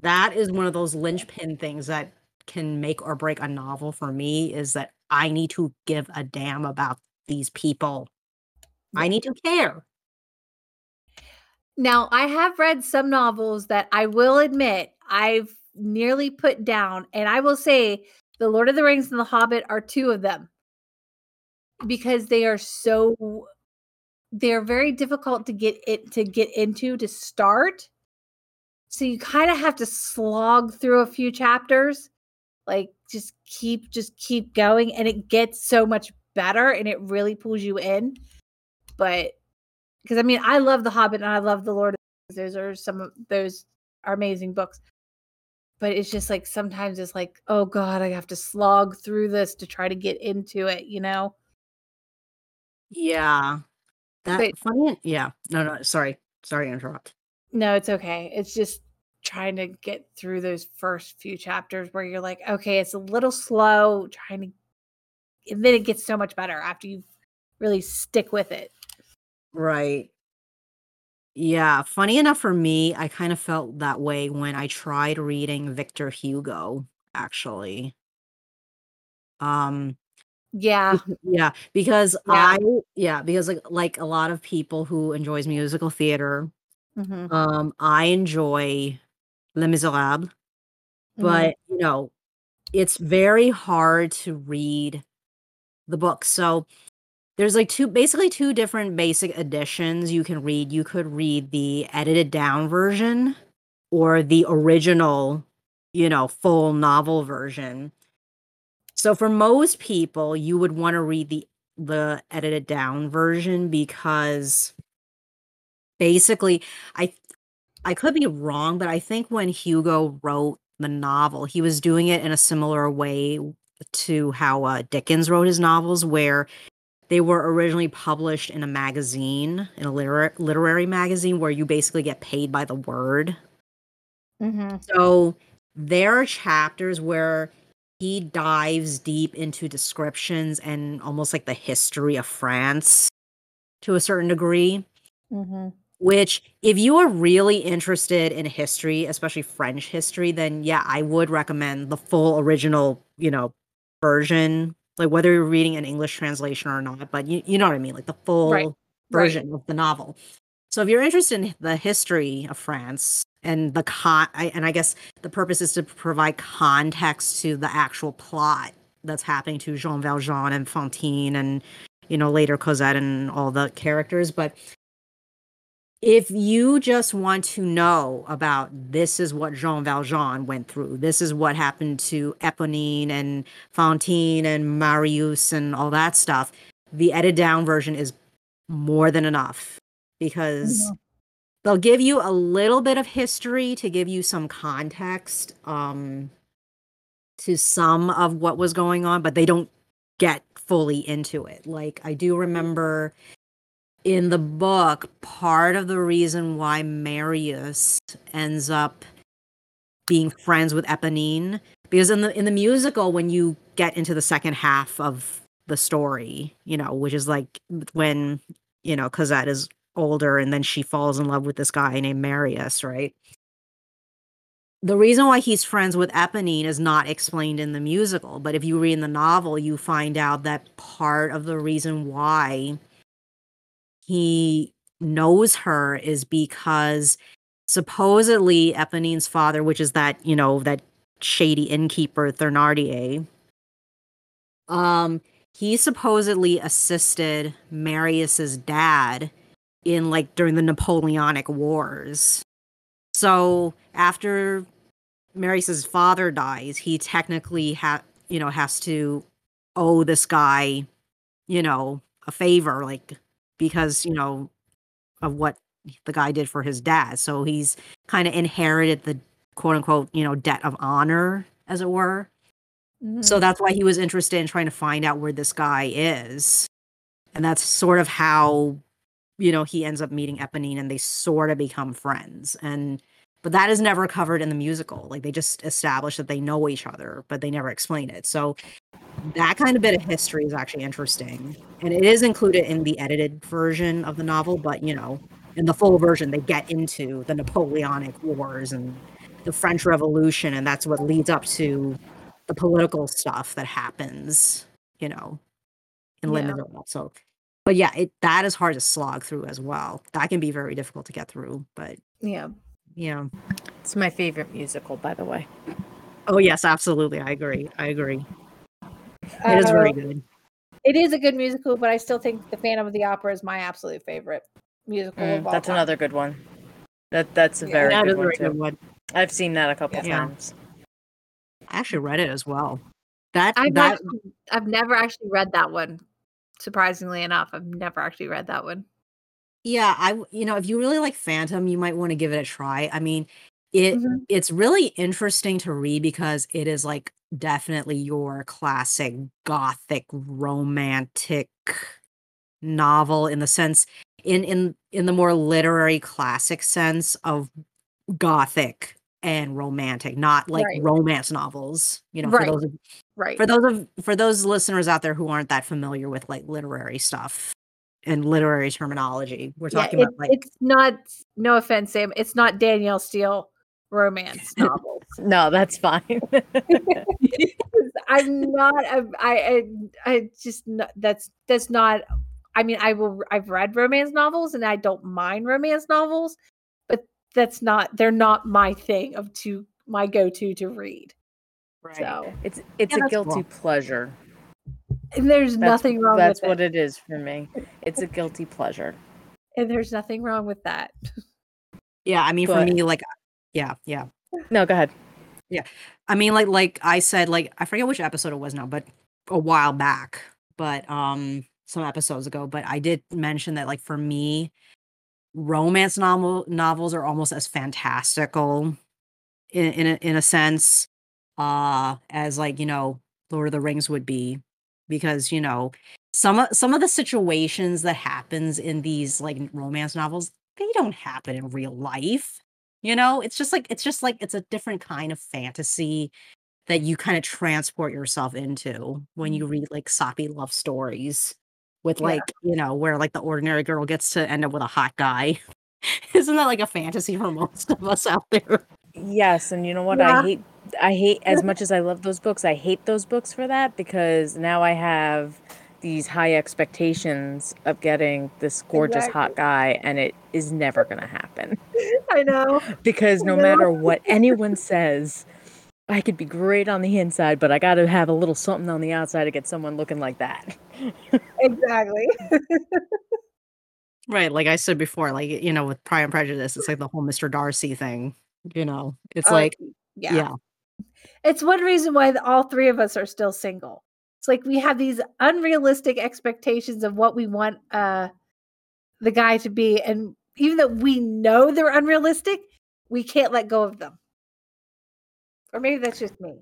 Speaker 4: That is one of those linchpin things that can make or break a novel for me is that I need to give a damn about these people. I need to care.
Speaker 2: now I have read some novels that I will admit I've nearly put down, and I will say, The Lord of the Rings and The Hobbit are two of them because they are so they're very difficult to get it to get into to start. So you kind of have to slog through a few chapters, like just keep just keep going, and it gets so much better, and it really pulls you in. But because I mean I love The Hobbit and I love The Lord. of the Rings. Those are some of those are amazing books. But it's just like sometimes it's like, oh God, I have to slog through this to try to get into it, you know?
Speaker 4: Yeah. That
Speaker 2: But-
Speaker 4: funny. Yeah. No, no. Sorry. Sorry to interrupt.
Speaker 2: No, it's okay. It's just trying to get through those first few chapters where you're like, okay, it's a little slow, trying to and then it gets so much better after you really stick with it.
Speaker 4: Right. Yeah. Funny enough for me, I kind of felt that way when I tried reading Victor Hugo, actually. Um,
Speaker 2: Yeah.
Speaker 4: yeah, because
Speaker 2: Yeah.
Speaker 4: I yeah, because like like a lot of people who enjoys musical theater,
Speaker 2: Mhm,
Speaker 4: um, I enjoy Les Miserables,
Speaker 2: mhm.
Speaker 4: but you know, it's very hard to read the book. So there's like two basically two different basic editions you can read. You could read the edited down version or the original, you know, full novel version. So for most people, you would want to read the the edited down version because basically I I could be wrong, but I think when Hugo wrote the novel, he was doing it in a similar way to how uh, Dickens wrote his novels, where they were originally published in a magazine, in a literary literary magazine, where you basically get paid by the word.
Speaker 2: Mhm.
Speaker 4: So there are chapters where he dives deep into descriptions and almost like the history of France to a certain degree.
Speaker 2: Mhm.
Speaker 4: Which, if you are really interested in history, especially French history, then yeah, I would recommend the full original, you know, version. Like whether you're reading an English translation or not, but you, you know what I mean, like the full
Speaker 2: Right.
Speaker 4: version of the novel. So if you're interested in the history of France and the con, I, and I guess the purpose is to provide context to the actual plot that's happening to Jean Valjean and Fantine and you know later Cosette and all the characters, but if you just want to know about this is what Jean Valjean went through, this is what happened to Eponine and Fantine and Marius and all that stuff, the edited down version is more than enough because they'll give you a little bit of history to give you some context um to some of what was going on, but they don't get fully into it. Like I do remember in the book, part of the reason why Marius ends up being friends with Eponine, because in the in the musical, when you get into the second half of the story, you know, which is like when you know Cosette is older and then she falls in love with this guy named Marius, right? The reason why he's friends with Eponine is not explained in the musical, but if you read in the novel, you find out that part of the reason why he knows her is because supposedly Eponine's father, which is that, you know, that shady innkeeper Thénardier, um, he supposedly assisted Marius's dad in like during the Napoleonic Wars. So after Marius's father dies, he technically ha you know has to owe this guy, you know, a favor, like because you know of what the guy did for his dad. So he's kind of inherited the quote unquote, you know, debt of honor, as it were. So mm-hmm. that's why he was interested in trying to find out where this guy is. And that's sort of how, you know, he ends up meeting Eponine and they sort of become friends. And but that is never covered in the musical. Like they just establish that they know each other, but they never explain it. So that kind of bit of history is actually interesting. And it is included in the edited version of the novel, but you know, in the full version they get into the Napoleonic Wars and the French Revolution and that's what leads up to the political stuff that happens, you know, in
Speaker 2: Yeah.
Speaker 4: So, but yeah, it that is hard to slog through as well. That can be very difficult to get through. But
Speaker 2: Yeah.
Speaker 4: yeah.
Speaker 3: It's my favorite musical, by the way.
Speaker 4: Oh yes, absolutely. I agree. I agree. It is very
Speaker 2: Uh,
Speaker 4: good.
Speaker 2: It is a good musical, but I still think The Phantom of the Opera is my absolute favorite musical
Speaker 3: Mm,
Speaker 2: of all
Speaker 3: that's
Speaker 2: time.
Speaker 3: another good one. That that's a
Speaker 2: Yeah.
Speaker 3: very
Speaker 4: That is
Speaker 3: good
Speaker 4: a
Speaker 3: one
Speaker 4: very
Speaker 3: too.
Speaker 4: good one.
Speaker 3: I've seen that a couple
Speaker 4: Yeah.
Speaker 3: times.
Speaker 4: I actually read it as well. That
Speaker 2: I've
Speaker 4: that
Speaker 2: actually, I've never actually read that one. Surprisingly enough, I've never actually read that one.
Speaker 4: Yeah, I you know, if you really like Phantom, you might want to give it a try. I mean, it
Speaker 2: Mhm.
Speaker 4: it's really interesting to read because it is like definitely your classic gothic romantic novel in the sense in in in the more literary classic sense of gothic and romantic, not like
Speaker 2: Right.
Speaker 4: romance novels. You know, for
Speaker 2: Right.
Speaker 4: those of
Speaker 2: Right.
Speaker 4: for those of for those listeners out there who aren't that familiar with like literary stuff and literary terminology, we're
Speaker 2: yeah,
Speaker 4: talking
Speaker 2: it,
Speaker 4: about like
Speaker 2: it's not. No offense, Sam. It's not Danielle Steel romance novels.
Speaker 3: No, that's fine.
Speaker 2: I'm not. a- I. I. I just. n- That's. That's not. I mean, I will. I've read romance novels, and I don't mind romance novels, but that's not. They're not my thing of to my go-to to read.
Speaker 3: right.
Speaker 2: So,
Speaker 3: It's it's
Speaker 4: Yeah,
Speaker 3: a guilty
Speaker 4: cool.
Speaker 3: pleasure.
Speaker 2: and there's
Speaker 3: That's,
Speaker 2: nothing wrong with that.
Speaker 3: That's
Speaker 2: with
Speaker 3: what
Speaker 2: it.
Speaker 3: it is for me. It's a guilty pleasure.
Speaker 2: And there's nothing wrong with that.
Speaker 4: yeah, I mean for me like yeah, yeah.
Speaker 3: No, go ahead.
Speaker 4: I mean like like I said like I forget which episode it was now, but a while back, but um some episodes ago, but I did mention that like for me romance novel novels are almost as fantastical in in a, in a sense uh as like, you know, Lord of the Rings would be because, you know, some of some of the situations that happens in these like romance novels, they don't happen in real life. You know, it's just like it's just like it's a different kind of fantasy that you kind of transport yourself into when mm. you read like soppy love stories with
Speaker 2: Yeah.
Speaker 4: like, you know, where like the ordinary girl gets to end up with a hot guy. Isn't that like a fantasy for most of us out there?
Speaker 3: Yes, and you know what?
Speaker 2: Yeah.
Speaker 3: I hate I hate as much as I love those books, I hate those books for that because now I have these high expectations of getting this gorgeous hot guy and it is never going to happen
Speaker 2: I know.
Speaker 3: because no
Speaker 2: Yeah.
Speaker 3: matter what anyone says I could be great on the inside, but I got to have a little something on the outside to get someone looking like that.
Speaker 2: Exactly.
Speaker 4: Right. Like I said before, like, you know, with Pride and Prejudice, it's like the whole Mr. Darcy thing. You know, it's
Speaker 2: Oh,
Speaker 4: like,
Speaker 2: yeah.
Speaker 4: yeah.
Speaker 2: It's one reason why the, all three of us are still single. It's like we have these unrealistic expectations of what we want uh the guy to be and even though we know they're unrealistic, we can't let go of them. Or maybe that's just me.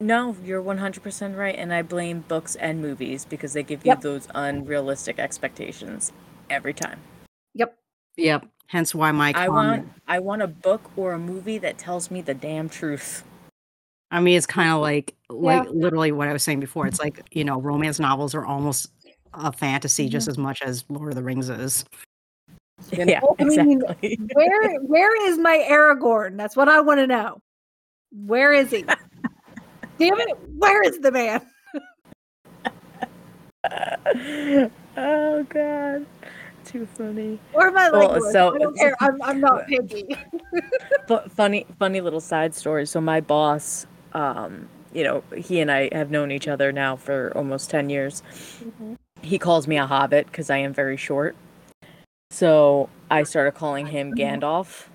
Speaker 3: No, you're 100% right. And I blame books and movies because they give you
Speaker 2: Yep.
Speaker 3: those unrealistic expectations every time.
Speaker 2: Yep.
Speaker 4: Yep. Hence why my
Speaker 3: I
Speaker 4: comment.
Speaker 3: want I want a book or a movie that tells me the damn truth.
Speaker 4: I mean, it's kind of like, like
Speaker 2: Yeah.
Speaker 4: literally what I was saying before. It's like, you know, romance novels are almost a fantasy just
Speaker 2: Mm-hmm.
Speaker 4: as much as Lord of the Rings is.
Speaker 3: Yeah,
Speaker 2: I mean,
Speaker 3: exactly.
Speaker 2: Where where is my Aragorn? That's what I want to know. Where is he? Damn it, where is the man?
Speaker 3: oh god. Too funny.
Speaker 2: Or my
Speaker 3: Well,
Speaker 2: Legolas?
Speaker 3: so-
Speaker 2: I don't care. I'm, I'm not picky.
Speaker 3: But funny funny little side story. So my boss um you know, he and I have known each other now for almost 10 years. He calls me a hobbit because I am very short. So I started calling him Gandalf.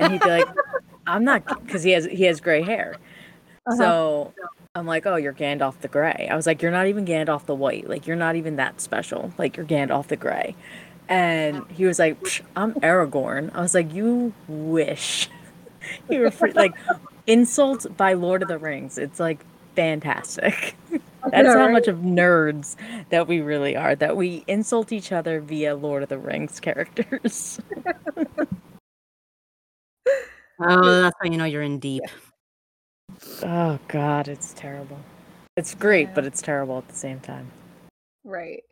Speaker 3: And he'd be like, I'm not because he has he has gray hair.
Speaker 2: Uh-huh.
Speaker 3: So I'm like, oh, you're Gandalf the Gray. I was like, you're not even Gandalf the White. Like, you're not even that special. Like, you're Gandalf the Gray. And he was like, "Psh, I'm Aragorn. I was like, you wish. you were free. like insult by Lord of the Rings. It's like fantastic. That's how much of nerds that we really are. That we insult each other via Lord of the Rings characters.
Speaker 4: Oh, that's how you know you're in deep.
Speaker 3: oh God, it's terrible. It's great, but it's terrible at the same time.
Speaker 2: Right.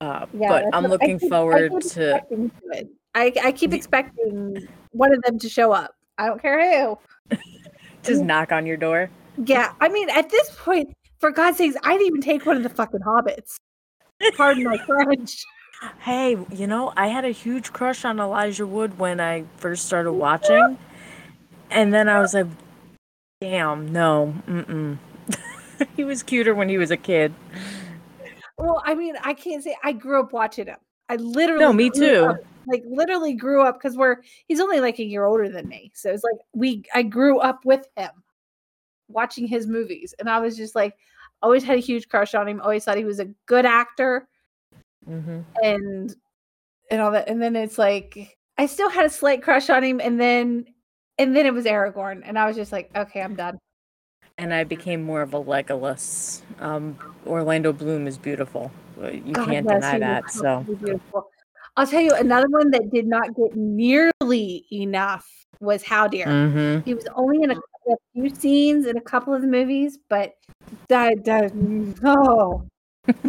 Speaker 3: Uh,
Speaker 2: Yeah,
Speaker 3: but I'm
Speaker 2: I
Speaker 3: looking
Speaker 2: keep-
Speaker 3: forward
Speaker 2: keep
Speaker 3: to.
Speaker 2: I, I keep expecting one of them to show up. I don't care who.
Speaker 3: just knock on your door.
Speaker 2: Yeah, I mean, at this point, for God's sakes, I'd even take one of the fucking hobbits. Pardon my French.
Speaker 3: Hey, you know, I had a huge crush on Elijah Wood when I first started watching, and then I was like, "Damn, no, mm-mm." he was cuter when he was a kid.
Speaker 2: Well, I mean, I can't say I grew up watching him. I literally
Speaker 3: No, me too.
Speaker 2: up- like literally grew up because we're he's only like a year older than me. So it's like we I grew up with him watching his movies. And I was just like always had a huge crush on him, always thought he was a good actor.
Speaker 3: Mm-hmm.
Speaker 2: And and all that. And then it's like I still had a slight crush on him, and then and then it was Aragorn, and I was just like, okay, I'm done.
Speaker 3: And I became more of a Legolas. Um, Orlando Bloom is beautiful. You
Speaker 2: God,
Speaker 3: can't
Speaker 2: yes,
Speaker 3: deny that. So
Speaker 2: beautiful. I'll tell you another one that did not get nearly enough was Haldir.
Speaker 3: Mhm.
Speaker 2: He was only in a, a few scenes in a couple of the movies, but that that oh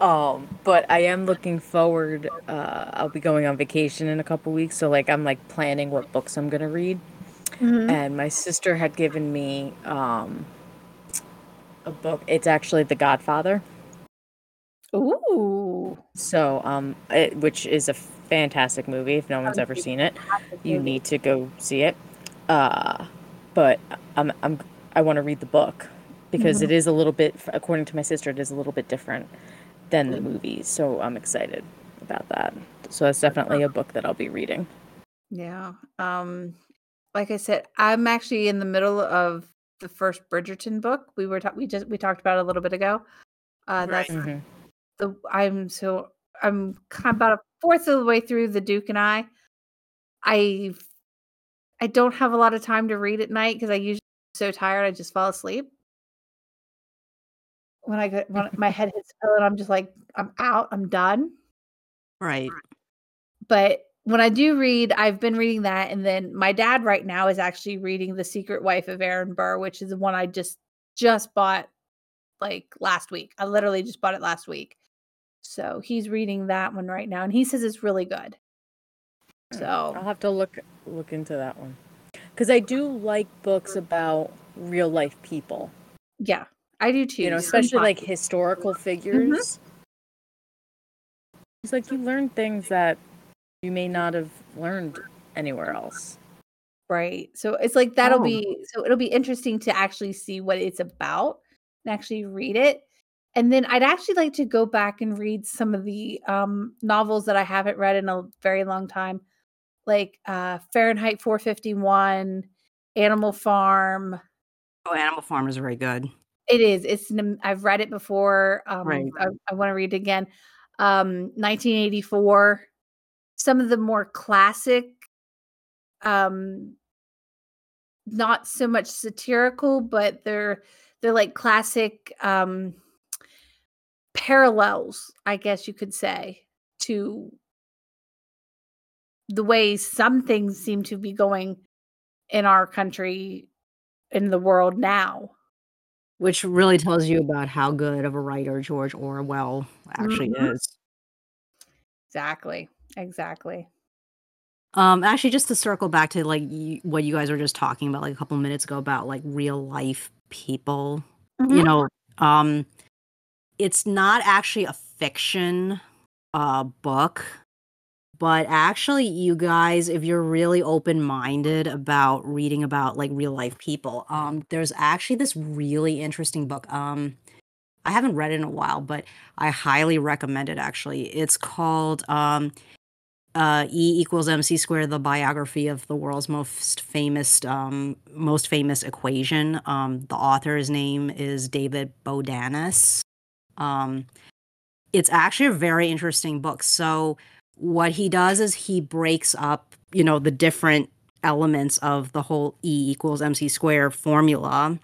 Speaker 3: Um, but I am looking forward. Uh, I'll be going on vacation in a couple weeks, so like I'm like planning what books I'm gonna read.
Speaker 2: Mhm.
Speaker 3: And my sister had given me um, a book. It's actually The Godfather.
Speaker 2: Ooh,
Speaker 3: So, um, it, which is a fantastic movie. If no one's ever seen it, you need to go see it. Uh, but I'm, I'm, I want to read the book because it is a little bit, according to my sister, it is a little bit different than the movie. So I'm excited about that. So that's definitely a book that I'll be reading.
Speaker 2: yeah. Um, like I said, I'm actually in the middle of the first Bridgerton book. We were ta- we just we talked about a little bit ago. Uh,
Speaker 4: Right.
Speaker 2: that's
Speaker 3: Mhm.
Speaker 2: The I'm so I'm kind of about a fourth of the way through the Duke and I. I I don't have a lot of time to read at night because I usually so tired I just fall asleep. When I get when my head hits the pillow I'm just like I'm out, I'm done.
Speaker 4: Right.
Speaker 2: But when I do read, I've been reading that, and then my dad right now is actually reading The Secret Wife of Aaron Burr, which is the one I just just bought like last week. I literally just bought it last week. So he's reading that one right now, and he says it's really good.
Speaker 3: Hmm.
Speaker 2: So I'll
Speaker 3: have to look look into that one because I do like books about real life people.
Speaker 2: yeah, I do too.
Speaker 3: you know, especially like historical mm-hmm. figures. It's like you learn things that you may not have learned anywhere else.
Speaker 2: right. So it's like that'll
Speaker 4: Oh.
Speaker 2: be so it'll be interesting to actually see what it's about and actually read it. And then I'd actually like to go back and read some of the um, novels that I haven't read in a very long time, like uh, Fahrenheit 451, Animal Farm.
Speaker 4: Oh, Animal Farm is very good.
Speaker 2: It is. It's. an I've read it before. Um,
Speaker 4: Right.
Speaker 2: I, I want to read it again. Um, 1984. Some of the more classic, um, not so much satirical, but they're they're like classic um, parallels, I guess you could say, to the way some things seem to be going in our country, in the world now.
Speaker 4: Which really tells you about how good of a writer George Orwell actually
Speaker 2: Mhm.
Speaker 4: is.
Speaker 2: Exactly. Exactly.
Speaker 4: Um, actually, just to circle back to like you, what you guys were just talking about like a couple minutes ago about like real life people, you
Speaker 2: Mhm.
Speaker 4: know, um, it's not actually a fiction uh book, but actually, you guys, if you're really open minded about reading about like real life people, um, there's actually this really interesting book. Um, I haven't read it in a while, but I highly recommend it. Actually, it's called um uh, E equals MC squared, the biography of the world's most famous, um, most famous equation. Um, the author's name is David Bodanis. Um, it's actually a very interesting book. So what he does is he breaks up, you know, the different elements of the whole E equals MC squared formula,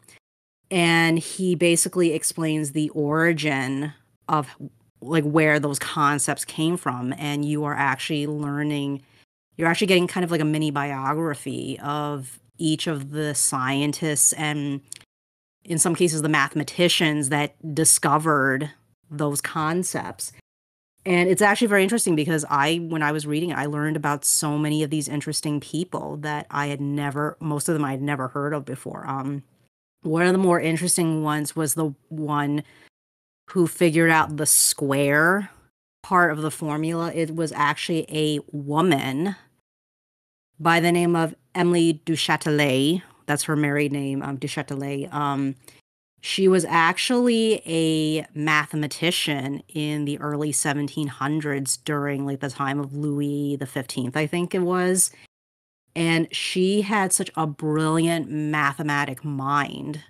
Speaker 4: and he basically explains the origin of like where those concepts came from and you are actually learning you're actually getting kind of like a mini biography of each of the scientists and in some cases the mathematicians that discovered those concepts and it's actually very interesting because i when i was reading i learned about so many of these interesting people that i had never most of them i had never heard of before um one of the more interesting ones was the one who figured out the square part of the formula. It was actually a woman by the name of Emily du Châtelet. That's her married name, um, du Châtelet. Um, she was actually a mathematician in the early 1700s during like the time of Louis the 15th, I think it was. And she had such a brilliant mathematic mind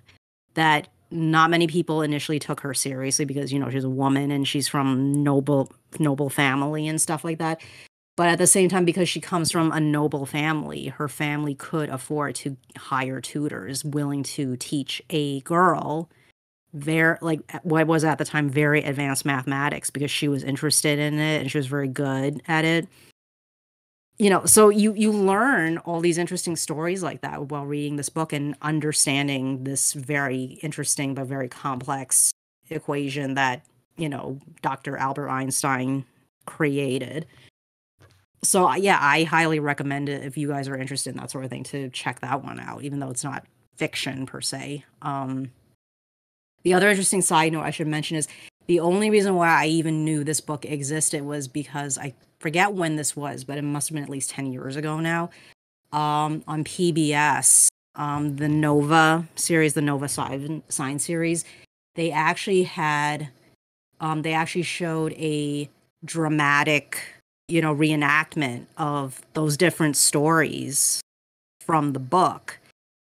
Speaker 4: that not many people initially took her seriously because you know she's a woman and she's from noble noble family and stuff like that but at the same time because she comes from a noble family her family could afford to hire tutors willing to teach a girl very like what was at the time very advanced mathematics because she was interested in it and she was very good at it. You know so you you learn all these interesting stories like that while reading this book and understanding this very interesting but very complex equation that you know dr albert einstein created so yeah i highly recommend it if you guys are interested in that sort of thing to check that one out even though it's not fiction per se um the other interesting side note i should mention is the only reason why i even knew this book existed was because i forget when this was, but it must have been at least 10 years ago now. Um, on PBS, um, the Nova series, the Nova Sign, Sign series, they actually had, um, they actually showed a dramatic, you know, reenactment of those different stories from the book.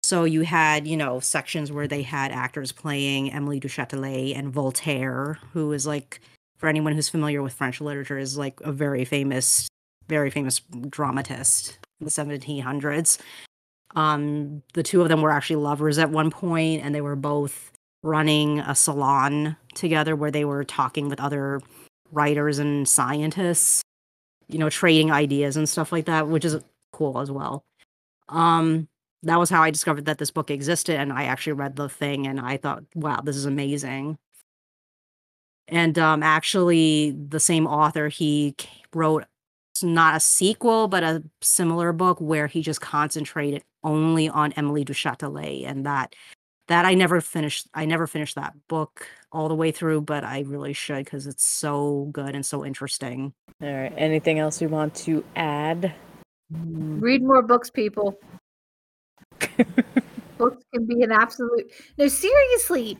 Speaker 4: So you had, you know, sections where they had actors playing Emily du Châtelet and Voltaire, who is like for anyone who's familiar with French literature, is like a very famous, very famous dramatist in the 1700s. Um, the two of them were actually lovers at one point, and they were both running a salon together where they were talking with other writers and scientists, you know, trading ideas and stuff like that, which is cool as well. Um, that was how I discovered that this book existed, and I actually read the thing, and I thought, wow, this is amazing and um, actually the same author he wrote not a sequel but a similar book where he just concentrated only on Emily du Châtelet and that that I never finished I never finished that book all the way through but I really should cuz it's so good and so interesting.
Speaker 3: All right. Anything else you want to add? Hmm.
Speaker 2: Read more books, people. books can be an absolute. No, seriously,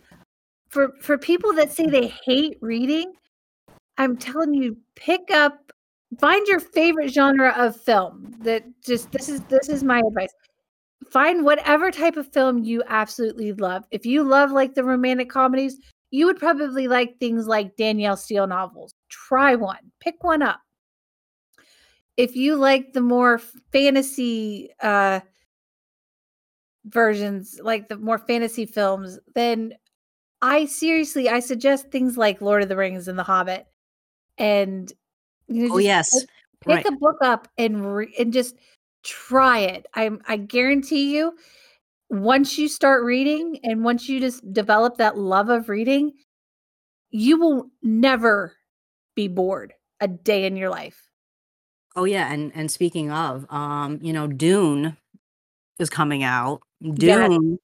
Speaker 2: for for people that say they hate reading, I'm telling you, pick up, find your favorite genre of film. That just this is this is my advice. Find whatever type of film you absolutely love. If you love like the romantic comedies, you would probably like things like Danielle Steel novels. Try one, pick one up. If you like the more fantasy uh versions, like the more fantasy films, then I seriously, I suggest things like Lord of the Rings and The Hobbit, and
Speaker 4: you know, oh yes,
Speaker 2: pick, pick right. a book up and re- and just try it. I I guarantee you, once you start reading and once you just develop that love of reading, you will never be bored a day in your life.
Speaker 4: Oh yeah, and and speaking of, um, you know, Dune is coming out. Dune yeah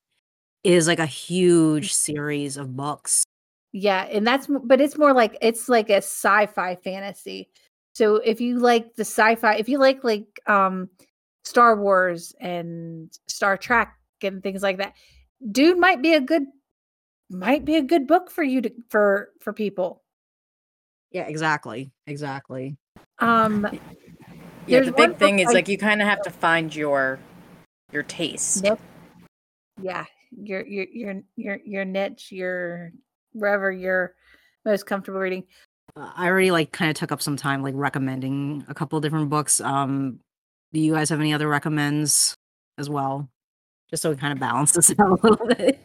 Speaker 4: is like a huge series of books.
Speaker 2: Yeah, and that's but it's more like it's like a sci-fi fantasy. So if you like the sci-fi, if you like like um Star Wars and Star Trek and things like that, Dune might be a good might be a good book for you to for for people.
Speaker 4: Yeah, exactly. Exactly.
Speaker 2: Um
Speaker 3: yeah, the big thing is I, like you kind of have to find your your taste.
Speaker 2: Yep. Yeah, your your your your your niche, your wherever you're most comfortable reading.
Speaker 4: Uh, I already like kind of took up some time like recommending a couple different books. Um, do you guys have any other recommends as well? Just so we kind of balance this out a little bit.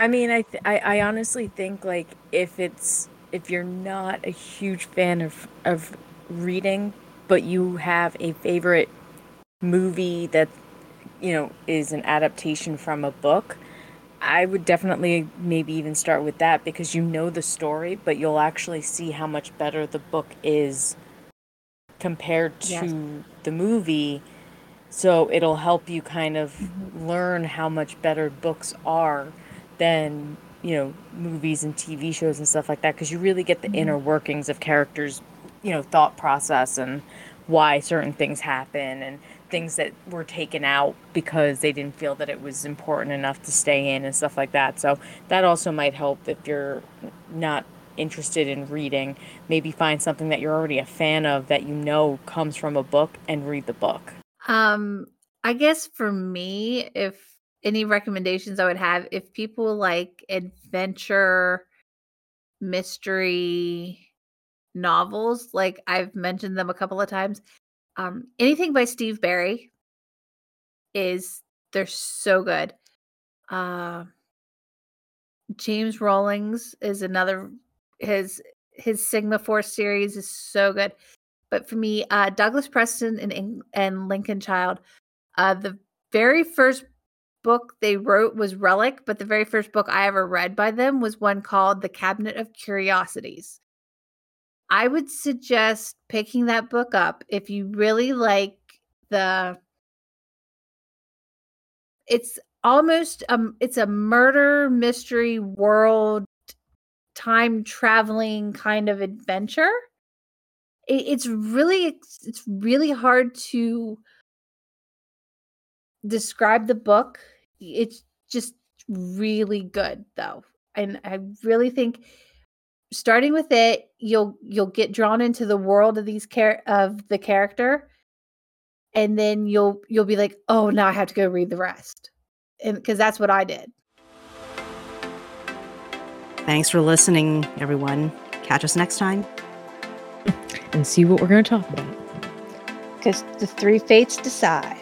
Speaker 3: I mean, I, th- I I honestly think like if it's if you're not a huge fan of of reading, but you have a favorite movie that you know, is an adaptation from a book, I would definitely maybe even start with that because you know the story, but you'll actually see how much better the book is compared to yes. the movie. So it'll help you kind of mm-hmm. learn how much better books are than, you know, movies and TV shows and stuff like that because you really get the mm-hmm. inner workings of characters, you know, thought process and why certain things happen and things that were taken out because they didn't feel that it was important enough to stay in and stuff like that. So that also might help if you're not interested in reading. Maybe find something that you're already a fan of that you know comes from a book and read the book.
Speaker 2: Um I guess for me if any recommendations I would have if people like adventure mystery novels, like I've mentioned them a couple of times. Um, anything by Steve Berry is they're so good. Uh, James Rollins is another his his Sigma Force series is so good. But for me, uh, Douglas Preston and and Lincoln Child, uh, the very first book they wrote was Relic, but the very first book I ever read by them was one called The Cabinet of Curiosities. I would suggest picking that book up if you really like the it's almost um it's a murder mystery world time traveling kind of adventure it, it's really it's, really hard to describe the book. It's just really good though and i really think starting with it you'll you'll get drawn into the world of these char- of the character and then you'll you'll be like oh now i have to go read the rest and because that's what i did
Speaker 4: Thanks for listening, everyone. Catch us next time.
Speaker 6: And see what we're going to talk about.
Speaker 2: because the three fates decide